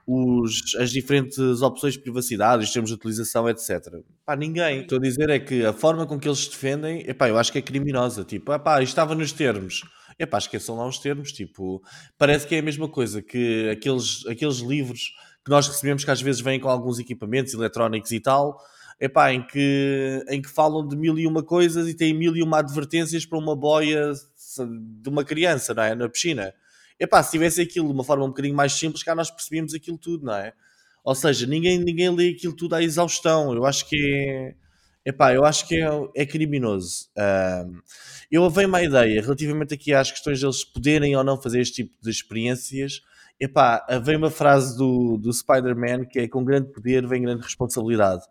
os, as diferentes opções de privacidade, os termos de utilização, etc. Pá, ninguém. Estou a dizer é que a forma com que eles defendem, epá, eu acho que é criminosa. Tipo, epá, estava nos termos. Epá, esqueçam lá os termos. Tipo, parece que é a mesma coisa que aqueles, aqueles livros que nós recebemos que às vezes vêm com alguns equipamentos eletrónicos e tal, epá, em, que, em que falam de mil e uma coisas e têm mil e uma advertências para uma boia de uma criança, não é? Na piscina. Epá, se tivesse aquilo de uma forma um bocadinho mais simples, cá nós percebíamos aquilo tudo, não é? Ou seja, ninguém, ninguém lê aquilo tudo à exaustão. Eu acho que é. Epá, eu acho que é, é criminoso. Eu venho uma ideia relativamente aqui às questões deles poderem ou não fazer este tipo de experiências. Epá, vem uma frase do, do Spider-Man que é com grande poder vem grande responsabilidade.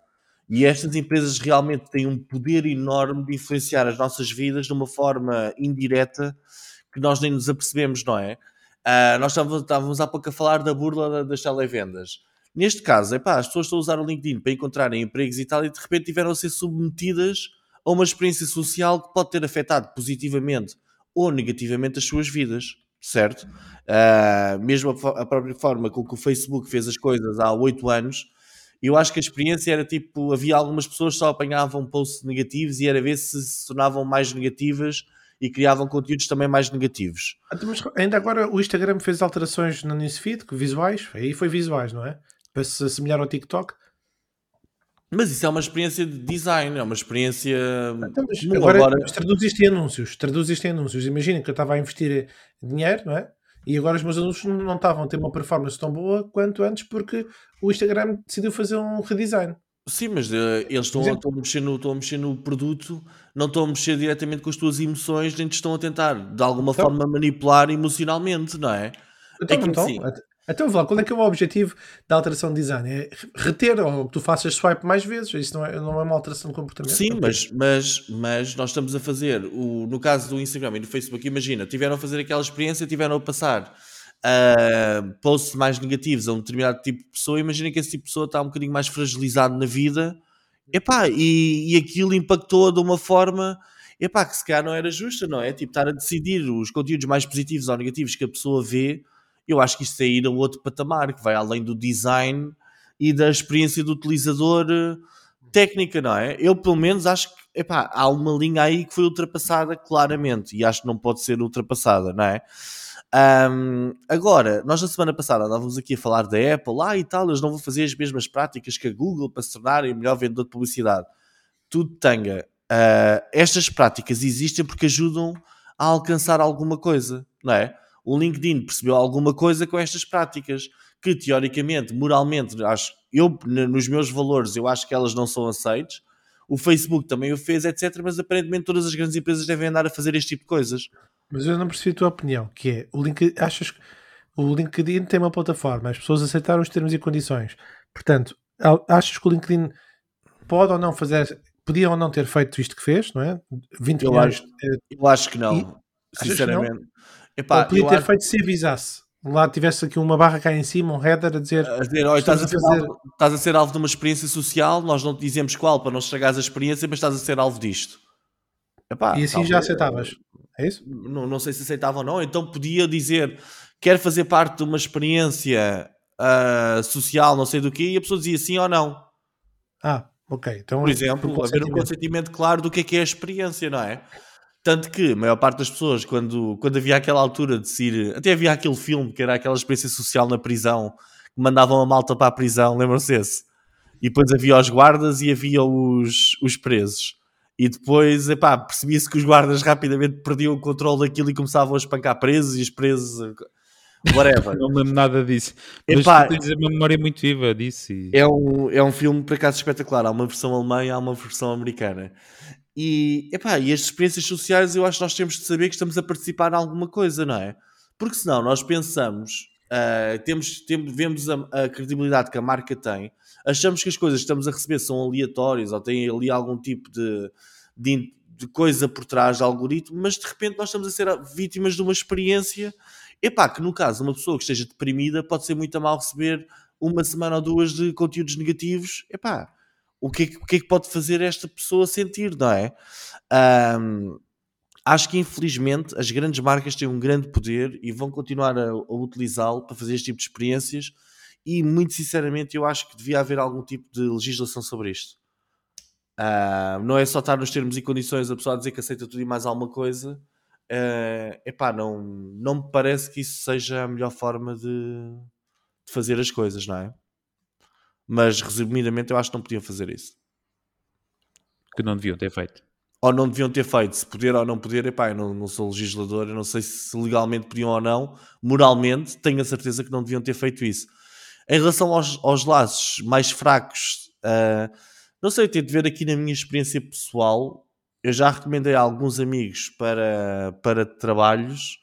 E estas empresas realmente têm um poder enorme de influenciar as nossas vidas de uma forma indireta que nós nem nos apercebemos, não é? Uh, nós estávamos, estávamos há pouco a falar da burla das televendas. Neste caso, epá, as pessoas estão a usar o LinkedIn para encontrarem empregos e tal, e de repente tiveram a ser submetidas a uma experiência social que pode ter afetado positivamente ou negativamente as suas vidas, certo? Uh, mesmo a, a, própria forma com que o Facebook fez as coisas há oito anos, eu acho que a experiência era tipo: havia algumas pessoas que só apanhavam posts negativos e era ver se se tornavam mais negativas e criavam conteúdos também mais negativos. Ah, mas ainda agora o Instagram fez alterações no newsfeed, visuais, aí foi visuais, não é? Para se assemelhar ao TikTok. Mas isso é uma experiência de design, é uma experiência. Então, agora, agora... traduz isto em anúncios. Traduz isto em anúncios. Imagina que eu estava a investir dinheiro, não é? E agora os meus anúncios não estavam a ter uma performance tão boa quanto antes porque o Instagram decidiu fazer um redesign. Sim, mas uh, eles estão, estão, a mexer no, estão a mexer no produto, não estão a mexer diretamente com as tuas emoções, nem te estão a tentar, de alguma então, forma, manipular emocionalmente, não é? Então, é que, então, assim, então, lá, qual é que é o objetivo da alteração de design? É reter ou que tu faças swipe mais vezes? Isso não é, não é uma alteração de comportamento? Sim, mas, mas, mas nós estamos a fazer, o, no caso do Instagram e do Facebook, imagina, tiveram a fazer aquela experiência, tiveram a passar uh, posts mais negativos a um determinado tipo de pessoa, imagina que esse tipo de pessoa está um bocadinho mais fragilizado na vida, epá, e, e aquilo impactou de uma forma epá, que se calhar não era justa, não é? Tipo, estar a decidir os conteúdos mais positivos ou negativos que a pessoa vê eu acho que isto é ir a outro patamar, que vai além do design e da experiência do utilizador eh, técnica, não é? Eu, pelo menos, acho que epá, há uma linha aí que foi ultrapassada claramente e acho que não pode ser ultrapassada, não é? Um, agora, nós na semana passada andávamos aqui a falar da Apple, ah, e tal, eles não vão fazer as mesmas práticas que a Google para se tornarem o melhor vendedor de publicidade. Tudo tanga. Uh, estas práticas existem porque ajudam a alcançar alguma coisa, não é? O LinkedIn percebeu alguma coisa com estas práticas que teoricamente, moralmente, acho eu nos meus valores eu acho que elas não são aceites. O Facebook também o fez, etc. Mas aparentemente todas as grandes empresas devem andar a fazer este tipo de coisas. Mas eu não percebi a tua opinião, que é o LinkedIn, achas que o LinkedIn tem uma plataforma, as pessoas aceitaram os termos e condições. Portanto, achas que o LinkedIn pode ou não fazer, podia ou não ter feito isto que fez, não é? 20 eu milhões. Acho, eu acho que não, e, sinceramente. Epá, Ou podia ter acho... feito se avisasse. Lá tivesse aqui uma barra cá em cima, um header a dizer. A dizer estás, a fazer... alvo, estás a ser alvo de uma experiência social, nós não te dizemos qual para não estragares a experiência, mas estás a ser alvo disto. Epá, e assim talvez... já aceitavas. É isso? Não, não sei se aceitava ou não. Então podia dizer quer fazer parte de uma experiência uh, social, não sei do que, e a pessoa dizia sim ou não. Ah, ok. Então, por exemplo, haver um consentimento claro do que é que é a experiência, não é? Tanto que a maior parte das pessoas, quando, quando havia aquela altura de se ir. Até havia aquele filme que era aquela experiência social na prisão, que mandavam a malta para a prisão, lembram-se esse? E depois havia os guardas e havia os, os presos. E depois, epá, percebia-se que os guardas rapidamente perdiam o controle daquilo e começavam a espancar presos e os presos. Whatever. Não lembro nada disso. Mas Epá, tens uma memória muito viva disso. E... É, um, é um filme, por acaso, espetacular. Há uma versão alemã e há uma versão americana. E, epá, e as experiências sociais eu acho que nós temos de saber que estamos a participar em alguma coisa, não é? Porque senão nós pensamos, uh, temos, temos, vemos a, a, credibilidade que a marca tem, achamos que as coisas que estamos a receber são aleatórias ou têm ali algum tipo de, de, de coisa por trás do algoritmo, mas de repente nós estamos a ser vítimas de uma experiência, epá, que no caso uma pessoa que esteja deprimida pode ser muito a mal receber uma semana ou duas de conteúdos negativos, epá, o que, é que, o que é que pode fazer esta pessoa sentir, não é? Um, acho que infelizmente as grandes marcas têm um grande poder e vão continuar a, a utilizá-lo para fazer este tipo de experiências. E muito sinceramente, eu acho que devia haver algum tipo de legislação sobre isto. Uh, não é só estar nos termos e condições a pessoa a dizer que aceita tudo e mais alguma coisa. Uh, epá, não, não me parece que isso seja a melhor forma de, de fazer as coisas, não é? Mas resumidamente, eu acho que não podiam fazer isso. Que não deviam ter feito. Ou não deviam ter feito, se poder ou não poder, epá, eu não, não sou legislador, eu não sei se legalmente podiam ou não, moralmente, tenho a certeza que não deviam ter feito isso. Em relação aos, aos laços mais fracos, uh, não sei, tenho de ver aqui na minha experiência pessoal. Eu já recomendei a alguns amigos para, para trabalhos,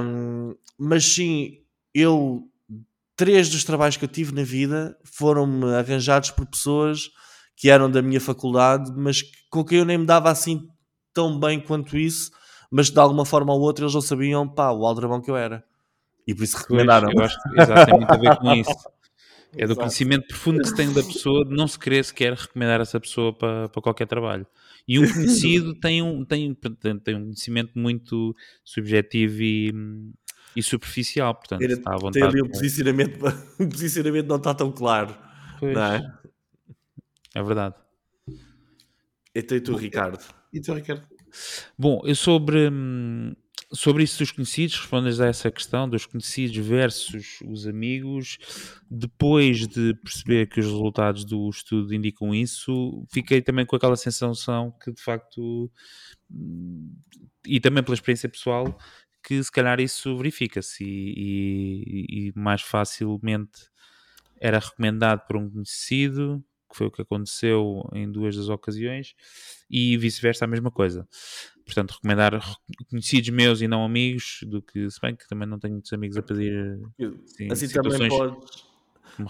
um, mas sim, eu. Três dos trabalhos que eu tive na vida foram-me arranjados por pessoas que eram da minha faculdade, mas com quem eu nem me dava assim tão bem quanto isso, mas de alguma forma ou outra eles não sabiam, pá, o aldrabão que eu era. E por isso recomendaram. Pois, eu acho que exatamente a ver com isso. É do conhecimento profundo que se tem da pessoa, de não se querer sequer recomendar essa pessoa para, para qualquer trabalho. E um conhecido tem um, tem, tem um conhecimento muito subjetivo e, e superficial, portanto, Era, está à vontade. Tem ali um posicionamento, um posicionamento não está tão claro. Pois. Não é? É verdade. Então e tu, Ricardo? E tu, Ricardo? Bom, eu sobre, hum, sobre isso dos conhecidos, respondes a essa questão dos conhecidos versus os amigos. Depois de perceber que os resultados do estudo indicam isso, fiquei também com aquela sensação que de facto, e também pela experiência pessoal, que se calhar isso verifica-se e, e, e mais facilmente era recomendado por um conhecido que foi o que aconteceu em duas das ocasiões, e vice-versa a mesma coisa. Portanto, recomendar conhecidos meus e não amigos, do que, se bem que também não tenho muitos amigos a pedir sim, assim também podes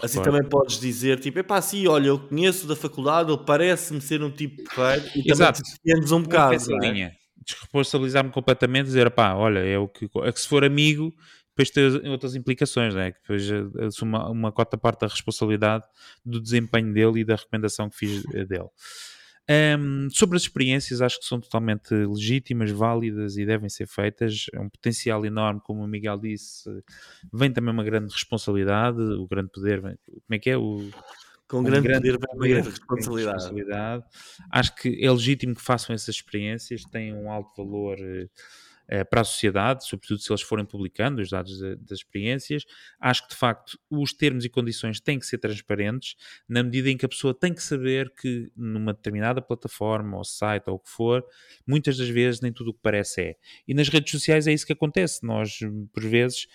Assim também podes dizer, tipo, é pá, sim, olha, eu conheço da faculdade, ele parece-me ser um tipo porreiro e Exato. também te um bocado. Essa é? linha. Desresponsabilizar-me completamente, dizer, pá, olha, é o que, é que se for amigo, depois tem outras implicações, né? que depois assume uma, uma cota parte da responsabilidade do desempenho dele e da recomendação que fiz eh, dele. Um, sobre as experiências, acho que são totalmente legítimas, válidas e devem ser feitas. É um potencial enorme, como o Miguel disse. Vem também uma grande responsabilidade, o grande poder. Como é que é? O, com grande, grande, poder vem uma grande responsabilidade. responsabilidade. Acho que é legítimo que façam essas experiências, têm um alto valor. Uh, eh, para a sociedade, sobretudo se eles forem publicando os dados de, das experiências. Acho que, de facto, os termos e condições têm que ser transparentes, na medida em que a pessoa tem que saber que numa determinada plataforma ou site ou o que for, muitas das vezes nem tudo o que parece é. E nas redes sociais é isso que acontece. Nós, por vezes,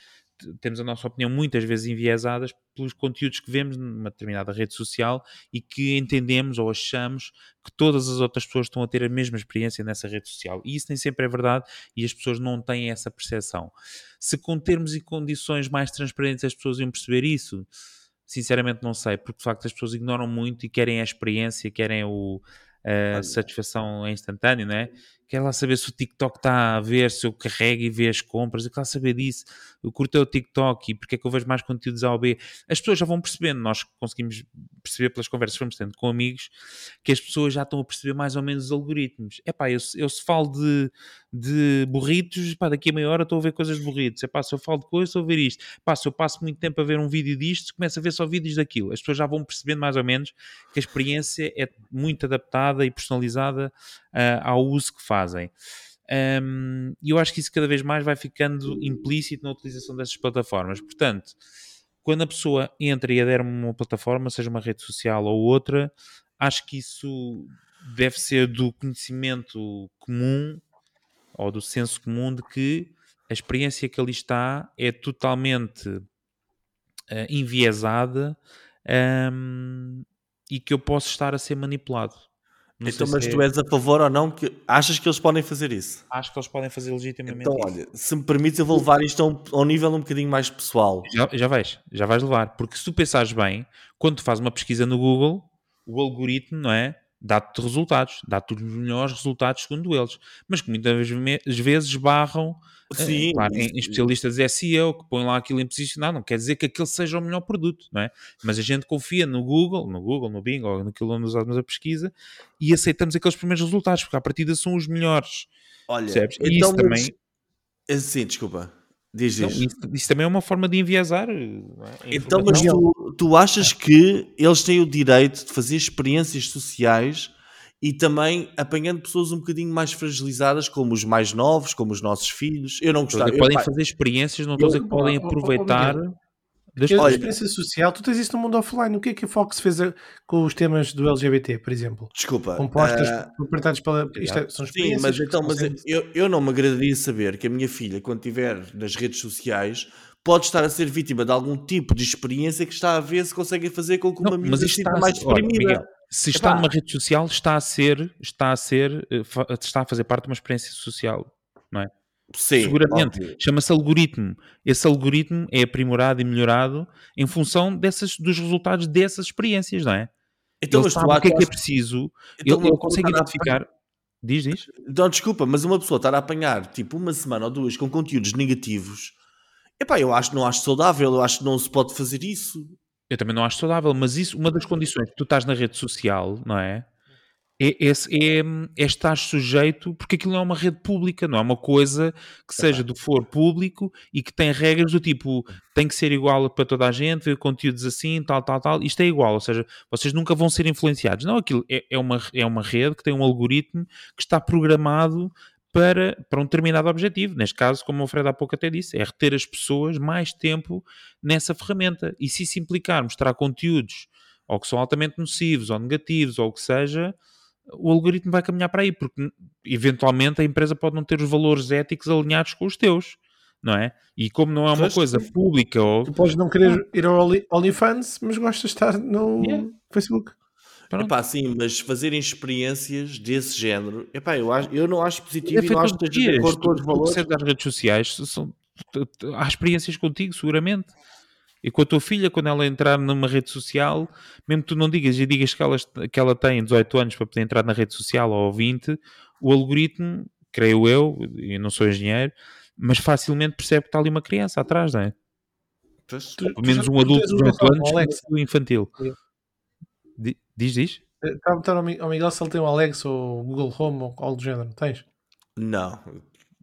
temos a nossa opinião muitas vezes enviesadas pelos conteúdos que vemos numa determinada rede social e que entendemos ou achamos que todas as outras pessoas estão a ter a mesma experiência nessa rede social. E isso nem sempre é verdade e as pessoas não têm essa percepção. Se com termos e condições mais transparentes as pessoas iam perceber isso, sinceramente não sei, porque de facto as pessoas ignoram muito e querem a experiência, querem o, a satisfação instantânea, não é? Quer lá saber se o TikTok está a ver, se eu carrego e vejo as compras, eu quero saber disso. Eu curto o TikTok e porque é que eu vejo mais conteúdos A ou B. As pessoas já vão percebendo, nós conseguimos perceber pelas conversas que vamos tendo com amigos, que as pessoas já estão a perceber mais ou menos os algoritmos. É pá, eu, eu se falo de, de burritos, pá, daqui a meia hora estou a ver coisas de burritos. É pá, se eu falo de coisas, estou a ver isto. Pá, se eu passo muito tempo a ver um vídeo disto, começo a ver só vídeos daquilo. As pessoas já vão percebendo mais ou menos que a experiência é muito adaptada e personalizada uh, ao uso que fazem. E eu acho que isso cada vez mais vai ficando implícito na utilização dessas plataformas. Portanto, quando a pessoa entra e adere a uma plataforma, seja uma rede social ou outra, acho que isso deve ser do conhecimento comum ou do senso comum de que a experiência que ali está é totalmente uh, enviesada um, e que eu posso estar a ser manipulado. Não então, mas tu é... és a favor ou não? Que achas que eles podem fazer isso? Acho que eles podem fazer legitimamente. Então, olha, se me permites, eu vou levar isto a um, a um nível um bocadinho mais pessoal. Já, já vais, já vais levar, porque se tu pensares bem, quando tu fazes uma pesquisa no Google, o algoritmo, não é? Dá-te resultados, dá-te os melhores resultados segundo eles, mas que muitas vezes barram eh, Sim, claro, em, isso- em especialistas de SEO que põem lá aquilo em posicionar, não quer dizer que aquele seja o melhor produto, não é? Mas a gente confia no Google, no Google, no Bing, ou naquilo onde usamos a pesquisa e aceitamos aqueles primeiros resultados, porque à partida são os melhores, Olha, percebes? E então, isso mas- também, Eh, Sim, desculpa. Diz, diz. isso, isso também é uma forma de enviesar. não é? Então, mas tu, tu achas que eles têm o direito de fazer experiências sociais e também apanhando pessoas um bocadinho mais fragilizadas, como os mais novos, como os nossos filhos? Eu não gostava. eu, podem fazer experiências, não estou a dizer que podem aproveitar Miguel. das Que a Olha- experiência social, tu tens isso no mundo offline. O que é que a Fox fez a- com os temas do LGBT, por exemplo? Desculpa. Compostas, ah, apresentadas pela. Isto é- são Sim, experiências. mas então, mas eu, eu não me agradaria saber que a minha filha, quando estiver nas redes sociais, pode estar a ser vítima de algum tipo de experiência que está a ver se conseguem fazer com que uma Não, menina está a mais deprimida. Miguel, se está Epá. numa rede social, está a ser, está a ser, eh, está a fazer parte de uma experiência social. Sim, Seguramente. óbvio. Chama-se algoritmo. Esse algoritmo é aprimorado e melhorado em função dessas, dos resultados dessas experiências, não é? Então, ele sabe o que é que é preciso, então ele, ele consegue identificar. Diz, diz. Não, desculpa, mas uma pessoa estar a apanhar tipo uma semana ou duas com conteúdos negativos, epá, eu acho, não acho saudável, eu acho que não se pode fazer isso. Eu também não acho saudável, mas isso, uma das condições que tu estás na rede social, não é? É, é, é, é estar sujeito, porque aquilo não é uma rede pública, não é uma coisa que seja do foro público e que tem regras do tipo tem que ser igual para toda a gente, ver conteúdos assim, tal, tal, tal. Isto é igual, ou seja, vocês nunca vão ser influenciados. Não, aquilo é, é, uma, é uma rede que tem um algoritmo que está programado para, para um determinado objetivo. Neste caso, como o Fred há pouco até disse, é reter as pessoas mais tempo nessa ferramenta. E se isso implicar mostrar conteúdos ou que são altamente nocivos ou negativos ou o que seja, o algoritmo vai caminhar para aí, porque eventualmente a empresa pode não ter os valores éticos alinhados com os teus, não é? E como não é uma coisa pública ou Tu podes não querer ir ao Only- OnlyFans, mas gostas de estar no Yeah. Facebook. Pronto. Epá, sim, mas fazerem experiências desse género, epá, eu, acho, eu não acho é positivo e feito não acho que todos os esteja de dias. acordo com os valores. das redes sociais, são, há experiências contigo, seguramente. E com a tua filha, quando ela entrar numa rede social, mesmo que tu não digas e digas que ela, que ela tem 18 anos para poder entrar na rede social ou 20, o algoritmo, creio eu, e não sou engenheiro, mas facilmente percebe que está ali uma criança atrás, não é? Pois. Tu- Pelo menos um adulto de um 18 telefone, anos é infantil. Diz, diz? Eh, Estava a perguntar ao Mi- ao Miguel se ele tem um Alexa ou Google Home ou algo do género. Tens? Não,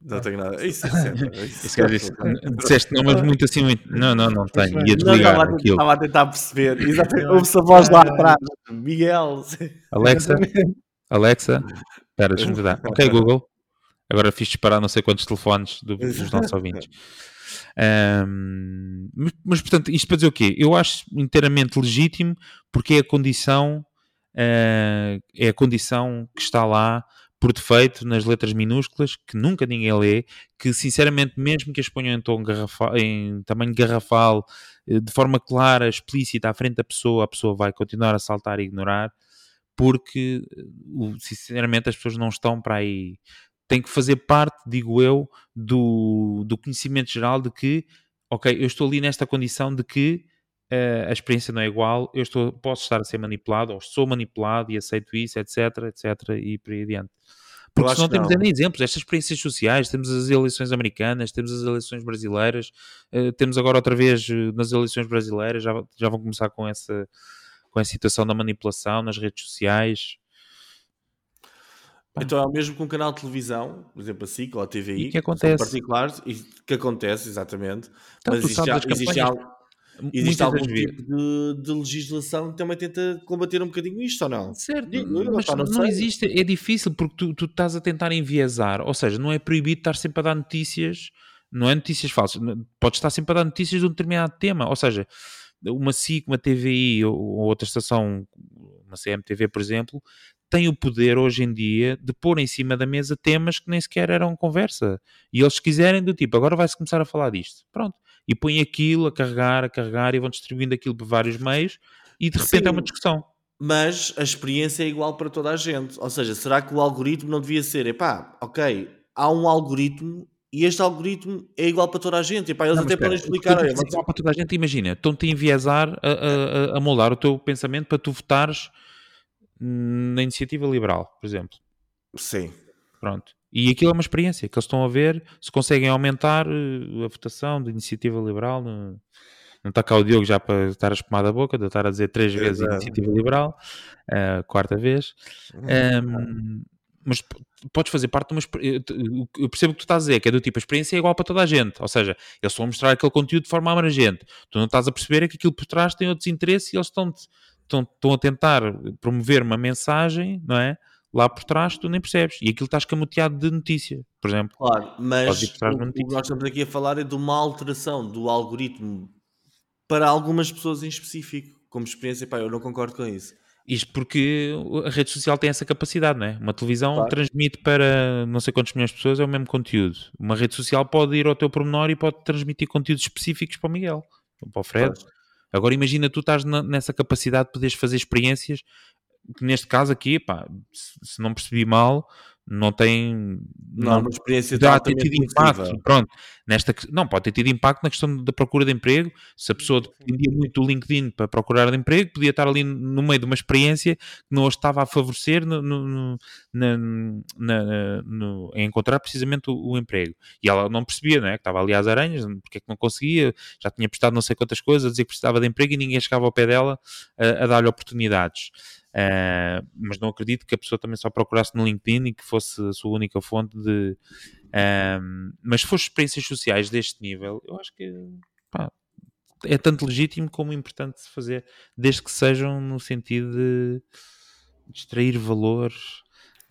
não tenho nada. Isso é sempre. Isso Esse disse, disseste não, mas muito assim, muito. Não, não, não tenho. Ia Não, desligar estava, a, aquilo. estava a tentar perceber. Exatamente. Ouve-se a voz lá atrás. Miguel. Alexa, Alexa, espera, deixa-me dar. Ok, Google. Agora fiz disparar não sei quantos telefones do- dos nossos ouvintes. Ahm, mas, mas, portanto, isto para dizer o quê? Eu acho inteiramente legítimo porque é a condição, ah, é a condição que está lá por defeito nas letras minúsculas que nunca ninguém lê, que sinceramente, mesmo que as ponham em, tom em tamanho garrafal, eh, de forma clara, explícita, à frente da pessoa, a pessoa vai continuar a saltar e ignorar, porque eh, sinceramente as pessoas não estão para aí. Tem que fazer parte, digo eu, do, do conhecimento geral de que, ok, eu estou ali nesta condição de que a experiência não é igual, eu estou, posso estar a ser manipulado, ou sou manipulado e aceito isso, etc, etc, e por aí adiante. Porque senão temos ainda exemplos, estas experiências sociais, temos as eleições americanas, temos as eleições brasileiras, eh, temos agora outra vez eh, nas eleições brasileiras, já, já vão começar com essa, com a situação da manipulação nas redes sociais. Então é o mesmo com um canal de televisão, por exemplo, a SIC ou a TVI, E que acontece. particulares, e que acontece, exatamente. Então, mas existe, já- existe, campanhas, al- existe muitas algum tipo de, de legislação que também tenta combater um bocadinho isto ou não? Certo, Digo eu, mas não, não existe, é difícil porque tu, tu estás a tentar enviesar, ou seja, não é proibido estar sempre a dar notícias, não é notícias falsas, podes estar sempre a dar notícias de um determinado tema, ou seja, uma SIC, uma TVI ou, ou outra estação, uma CMTV, por exemplo, tem o poder hoje em dia de pôr em cima da mesa temas que nem sequer eram conversa. E eles, se quiserem, do tipo, agora vai-se começar a falar disto. Pronto. E põem aquilo a carregar, a carregar e vão distribuindo aquilo por vários meios e de repente é uma Sim. discussão. Mas a experiência é igual para toda a gente. Ou seja, será que o algoritmo não devia ser, epá, ok, há um algoritmo e este algoritmo é igual para toda a gente. Epá, eles Não, até podem explicar, dizes mas- igual para toda a gente, imagina, estão-te a enviesar, a, a- a- a moldar o teu pensamento para tu votares na iniciativa liberal, por exemplo. Sim. Pronto. E aquilo é uma experiência que eles estão a ver se conseguem aumentar uh, a votação da iniciativa liberal. No... Não está cá o Diogo já para estar a espumar da boca, de estar a dizer três vezes Exato. iniciativa liberal, uh, quarta vez. Um, mas podes fazer parte de uma. Eu eu percebo o que tu estás a dizer, que é do tipo, a experiência é igual para toda a gente. Ou seja, eles estão a mostrar aquele conteúdo de forma abrangente. Tu não estás a perceber é que aquilo por trás tem outros interesses e eles estão, estão, estão a tentar promover uma mensagem, não é? Lá por trás tu nem percebes. E aquilo está escamoteado de notícia, por exemplo. Claro, mas o, o que nós estamos aqui a falar é de uma alteração do algoritmo para algumas pessoas em específico. Como experiência, pá, eu não concordo com isso. Isto porque a rede social tem essa capacidade, não é? Uma televisão Claro. transmite para não sei quantos milhões de pessoas é o mesmo conteúdo. Uma rede social pode ir ao teu pormenor e pode transmitir conteúdos específicos para o Miguel, para o Fred. Claro. Agora imagina tu estás na- nessa capacidade de poderes fazer experiências neste caso aqui, pá, se, não percebi mal, não tem... Não, é uma experiência poderá ter tido impacto, pronto, nesta, não, pode ter tido impacto na questão da procura de emprego, se a pessoa dependia muito do LinkedIn para procurar de emprego, podia estar ali no meio de uma experiência que não a estava a favorecer no, no- no- na- na- no- em encontrar precisamente o, o emprego. E ela não percebia, não é? Que estava ali às aranhas, porque é que não conseguia, já tinha prestado não sei quantas coisas, a dizer que precisava de emprego e ninguém chegava ao pé dela a, a dar-lhe oportunidades. Ah, mas não acredito que a pessoa também só procurasse no LinkedIn e que fosse a sua única fonte de. Ahm, mas se for experiências sociais deste nível, eu acho que pá, é tanto legítimo como importante se fazer, desde que sejam no sentido de extrair valor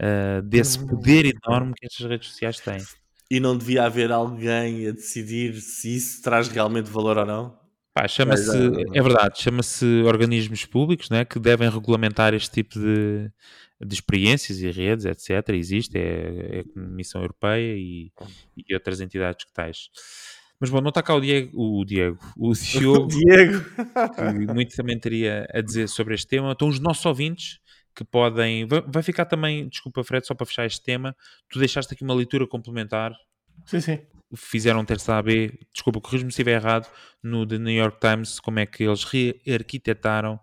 ah, desse Hum. poder enorme que estas redes sociais têm. E não devia haver alguém a decidir se isso traz realmente valor ou não? Pá, chama-se, Mas, ah, é verdade, chama-se organismos públicos né, que devem regulamentar este tipo de, de experiências e redes, etc. Existe, é, é a Comissão Europeia e, e outras entidades que tais. Mas bom, não está cá o Diego, o, Diego, o Diogo, Diego. que muito também teria a dizer sobre este tema. Estão os nossos ouvintes que podem. Vai, vai ficar também, desculpa, Fred, só para fechar este tema. Tu deixaste aqui uma leitura complementar Sim, sim. fizeram um teste AB, desculpa, corrijo-me se estiver errado, no The New York Times, como é que eles rearquitetaram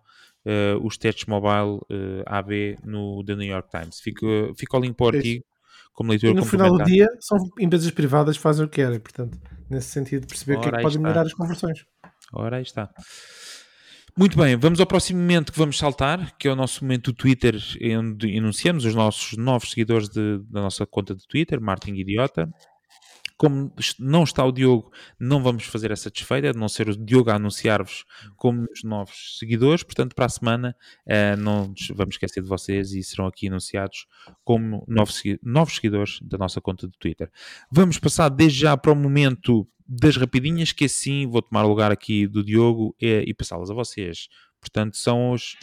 eh, os testes mobile eh, AB no The New York Times. Fica, fica o link para o artigo como E leitura no final do dia são empresas privadas que fazem o que querem, portanto, nesse sentido perceber o que é Ora, que pode está. melhorar as conversões. Ora, aí está. Muito bem, vamos ao próximo momento que vamos saltar, que é o nosso momento do Twitter, onde enunciamos os nossos novos seguidores de- da nossa conta de Twitter, Martin Idiota. Como não está o Diogo, não vamos fazer essa desfeita, a não ser o Diogo a anunciar-vos como os novos seguidores. Portanto, para a semana eh, não vamos esquecer de vocês e serão aqui anunciados como novos, novos seguidores da nossa conta de Twitter. Vamos passar desde já para o momento das rapidinhas, que assim vou tomar o lugar aqui do Diogo e, e passá-las a vocês. Portanto, são os,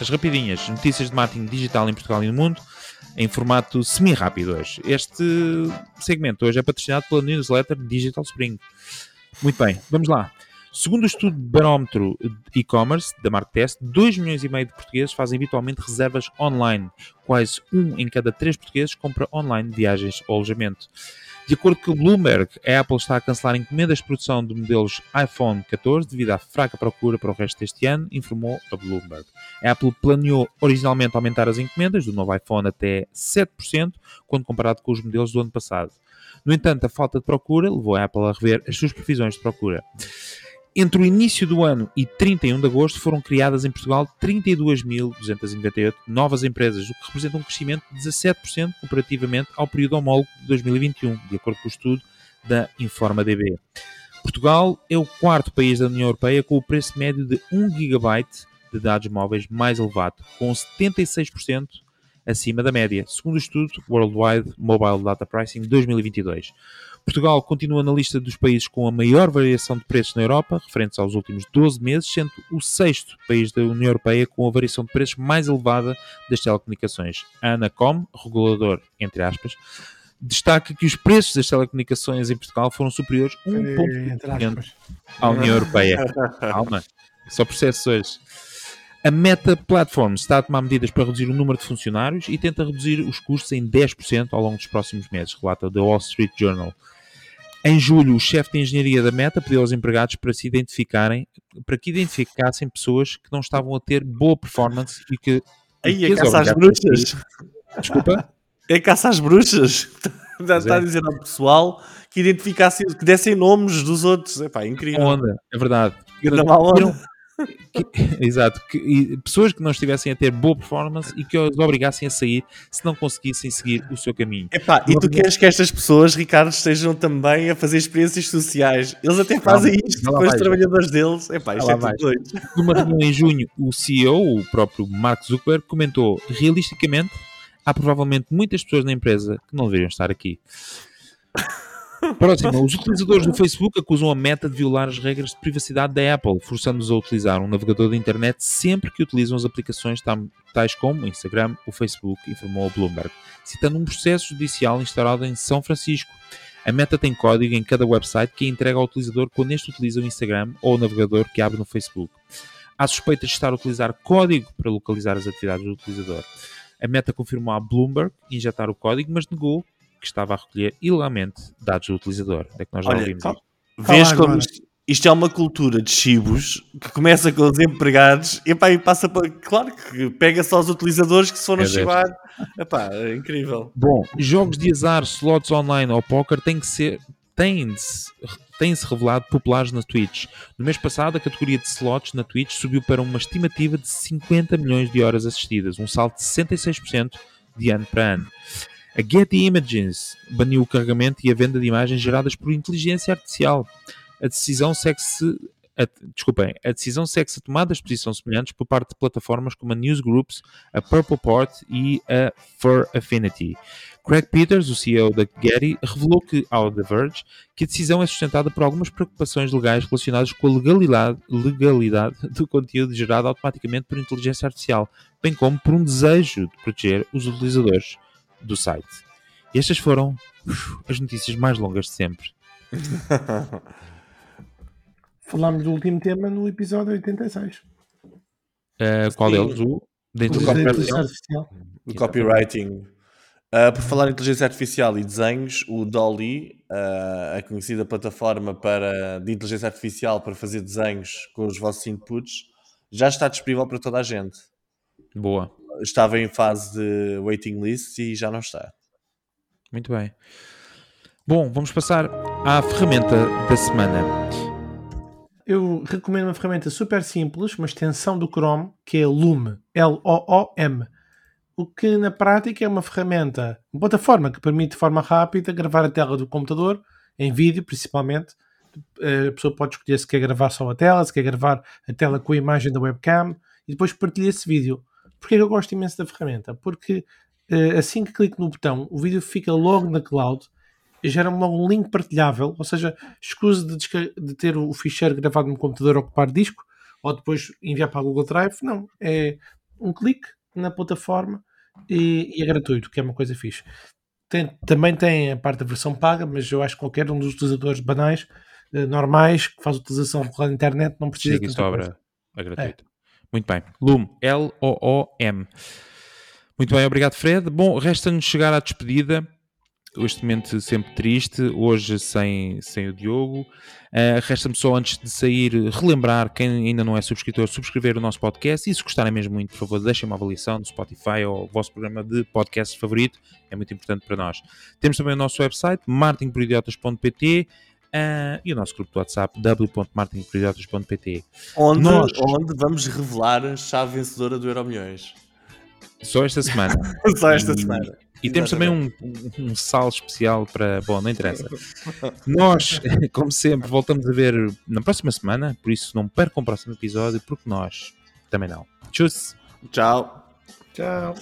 as rapidinhas, notícias de marketing digital em Portugal e no mundo, em formato semi-rápido hoje. Este segmento hoje é patrocinado pela newsletter Digital Spring. Muito bem, vamos lá. Segundo o estudo de barómetro de e-commerce da Marktest, 2 milhões e meio de portugueses fazem habitualmente reservas online. Quase um em cada três portugueses compra online viagens ou alojamento. De acordo com o Bloomberg, a Apple está a cancelar encomendas de produção de modelos iPhone 14 devido à fraca procura para o resto deste ano, informou a Bloomberg. A Apple planeou originalmente aumentar as encomendas do novo iPhone até 7%, quando comparado com os modelos do ano passado. No entanto, a falta de procura levou a Apple a rever as suas previsões de procura. Entre o início do ano e 31 de agosto foram criadas em Portugal 32.298 novas empresas, o que representa um crescimento de 17% comparativamente ao período homólogo de 2021, de acordo com o estudo da InformaDB. Portugal é o quarto país da União Europeia com o preço médio de 1 GB de dados móveis mais elevado, com 76% acima da média, segundo o estudo Worldwide Mobile Data Pricing 2022. Portugal continua na lista dos países com a maior variação de preços na Europa, referentes aos últimos 12 meses, sendo o sexto país da União Europeia com a variação de preços mais elevada das telecomunicações. A Anacom, regulador, entre aspas, destaca que os preços das telecomunicações em Portugal foram superiores a Entre 1,5% aspas. à União Europeia. Calma, só processos. A Meta Platforms está a tomar medidas para reduzir o número de funcionários e tenta reduzir os custos em 10% ao longo dos próximos meses, relata The Wall Street Journal. Em julho, o chefe de engenharia da Meta pediu aos empregados para se identificarem, para que identificassem pessoas que não estavam a ter boa performance e que Aí, é caça às a bruxas. Desculpa? É caça às bruxas. Está está a é. dizer ao pessoal que identificassem, que dessem nomes dos outros. Epá, incrível. Onda, é verdade. Grande má onda. Que- exato. Que, e pessoas que não estivessem a ter boa performance e que os obrigassem a sair se não conseguissem seguir o seu caminho. Epá, e tu queres que estas pessoas, Ricardo, estejam também a fazer experiências sociais? Eles até fazem Calma, isto com os trabalhadores deles. Epá, isto é tudo doido. Numa reunião em junho, o CEO, o próprio Mark Zuckerberg, comentou: realisticamente, há provavelmente muitas pessoas na empresa que não deveriam estar aqui. Próximo, os utilizadores do Facebook acusam a Meta de violar as regras de privacidade da Apple, forçando-os a utilizar um navegador da internet sempre que utilizam as aplicações tais como o Instagram, o Facebook, informou a Bloomberg, citando um processo judicial instaurado em São Francisco. A Meta tem código em cada website que é entregue ao utilizador quando este utiliza o Instagram ou o navegador que abre no Facebook. Há suspeitas de estar a utilizar código para localizar as atividades do utilizador. A Meta confirmou à Bloomberg injetar o código, mas negou que estava a recolher ilegalmente dados do utilizador. É que nós já Olha, ouvimos tá- isto. Vês como isto, isto é uma cultura de chibos que começa com os empregados epá, e passa para. Claro que pega só os utilizadores que se foram É chibar. Epá, é incrível. Bom, jogos de azar, slots online ou poker têm que ser têm-se têm-se revelado populares na Twitch. No mês passado, a categoria de slots na Twitch subiu para uma estimativa de 50 milhões de horas assistidas, um salto de 66% de ano para ano. A Getty Images baniu o carregamento e a venda de imagens geradas por inteligência artificial. A decisão segue-se a, desculpem, a decisão segue-se a tomadas de posição semelhantes por parte de plataformas como a Newsgroups, a Purpleport e a Fur Affinity. Craig Peters, o CEO da Getty, revelou que, ao The Verge, que a decisão é sustentada por algumas preocupações legais relacionadas com a legalidade, legalidade do conteúdo gerado automaticamente por inteligência artificial, bem como por um desejo de proteger os utilizadores do site. E estas foram as notícias mais longas de sempre. Falámos do último tema no episódio 86. Uh, qual Sim. deles? O da inteligência da artificial? inteligência artificial. O copywriting. Uh, por falar em inteligência artificial e desenhos, o Dolly, uh, a conhecida plataforma para, de inteligência artificial para fazer desenhos com os vossos inputs, já está disponível para toda a gente. Boa. Estava em fase de waiting list e já não está. Muito bem. Bom, vamos passar à ferramenta da semana. Eu recomendo uma ferramenta super simples, uma extensão do Chrome, que é Loom. L-O-O-M. O que na prática é uma ferramenta, uma plataforma que permite de forma rápida gravar a tela do computador, em vídeo principalmente. Eh, A pessoa pode escolher se quer gravar só a tela, se quer gravar a tela com a imagem da webcam e depois partilha esse vídeo. Porquê que eu gosto imenso da ferramenta? Porque eh, assim que clico no botão, o vídeo fica logo na cloud gera-me logo um link partilhável, ou seja, escuso de, de ter o ficheiro gravado no computador ocupar disco ou depois enviar para a Google Drive. Não, é um clique na plataforma e, e é gratuito, que é uma coisa fixe. Tem- também tem a parte da versão paga, mas eu acho que qualquer um dos utilizadores banais, eh, normais, que faz utilização da internet, não precisa coisa. sobra a gratuita. Muito bem. Loom. L-O-O-M. Muito bem, obrigado, Fred. Bom, resta-nos chegar à despedida. Este momento sempre triste, hoje sem, sem o Diogo. Uh, Resta-me só, antes de sair, relembrar quem ainda não é subscritor, subscrever o nosso podcast. E se gostarem mesmo muito, por favor, deixem uma avaliação no Spotify ou o vosso programa de podcast favorito. É muito importante para nós. Temos também o nosso website, martinporidiotas.pt uh, e o nosso grupo do WhatsApp, w.martinporidiotas.pt. Onde, Nós- onde vamos revelar a chave vencedora do Euro Milhões. Só esta semana. Só esta E- semana. E temos também um, um, um sal especial para. Bom, não interessa. Nós, como sempre, voltamos a ver na próxima semana, por isso não percam o próximo episódio, porque nós também não. Tchau! Tchau. Tchau.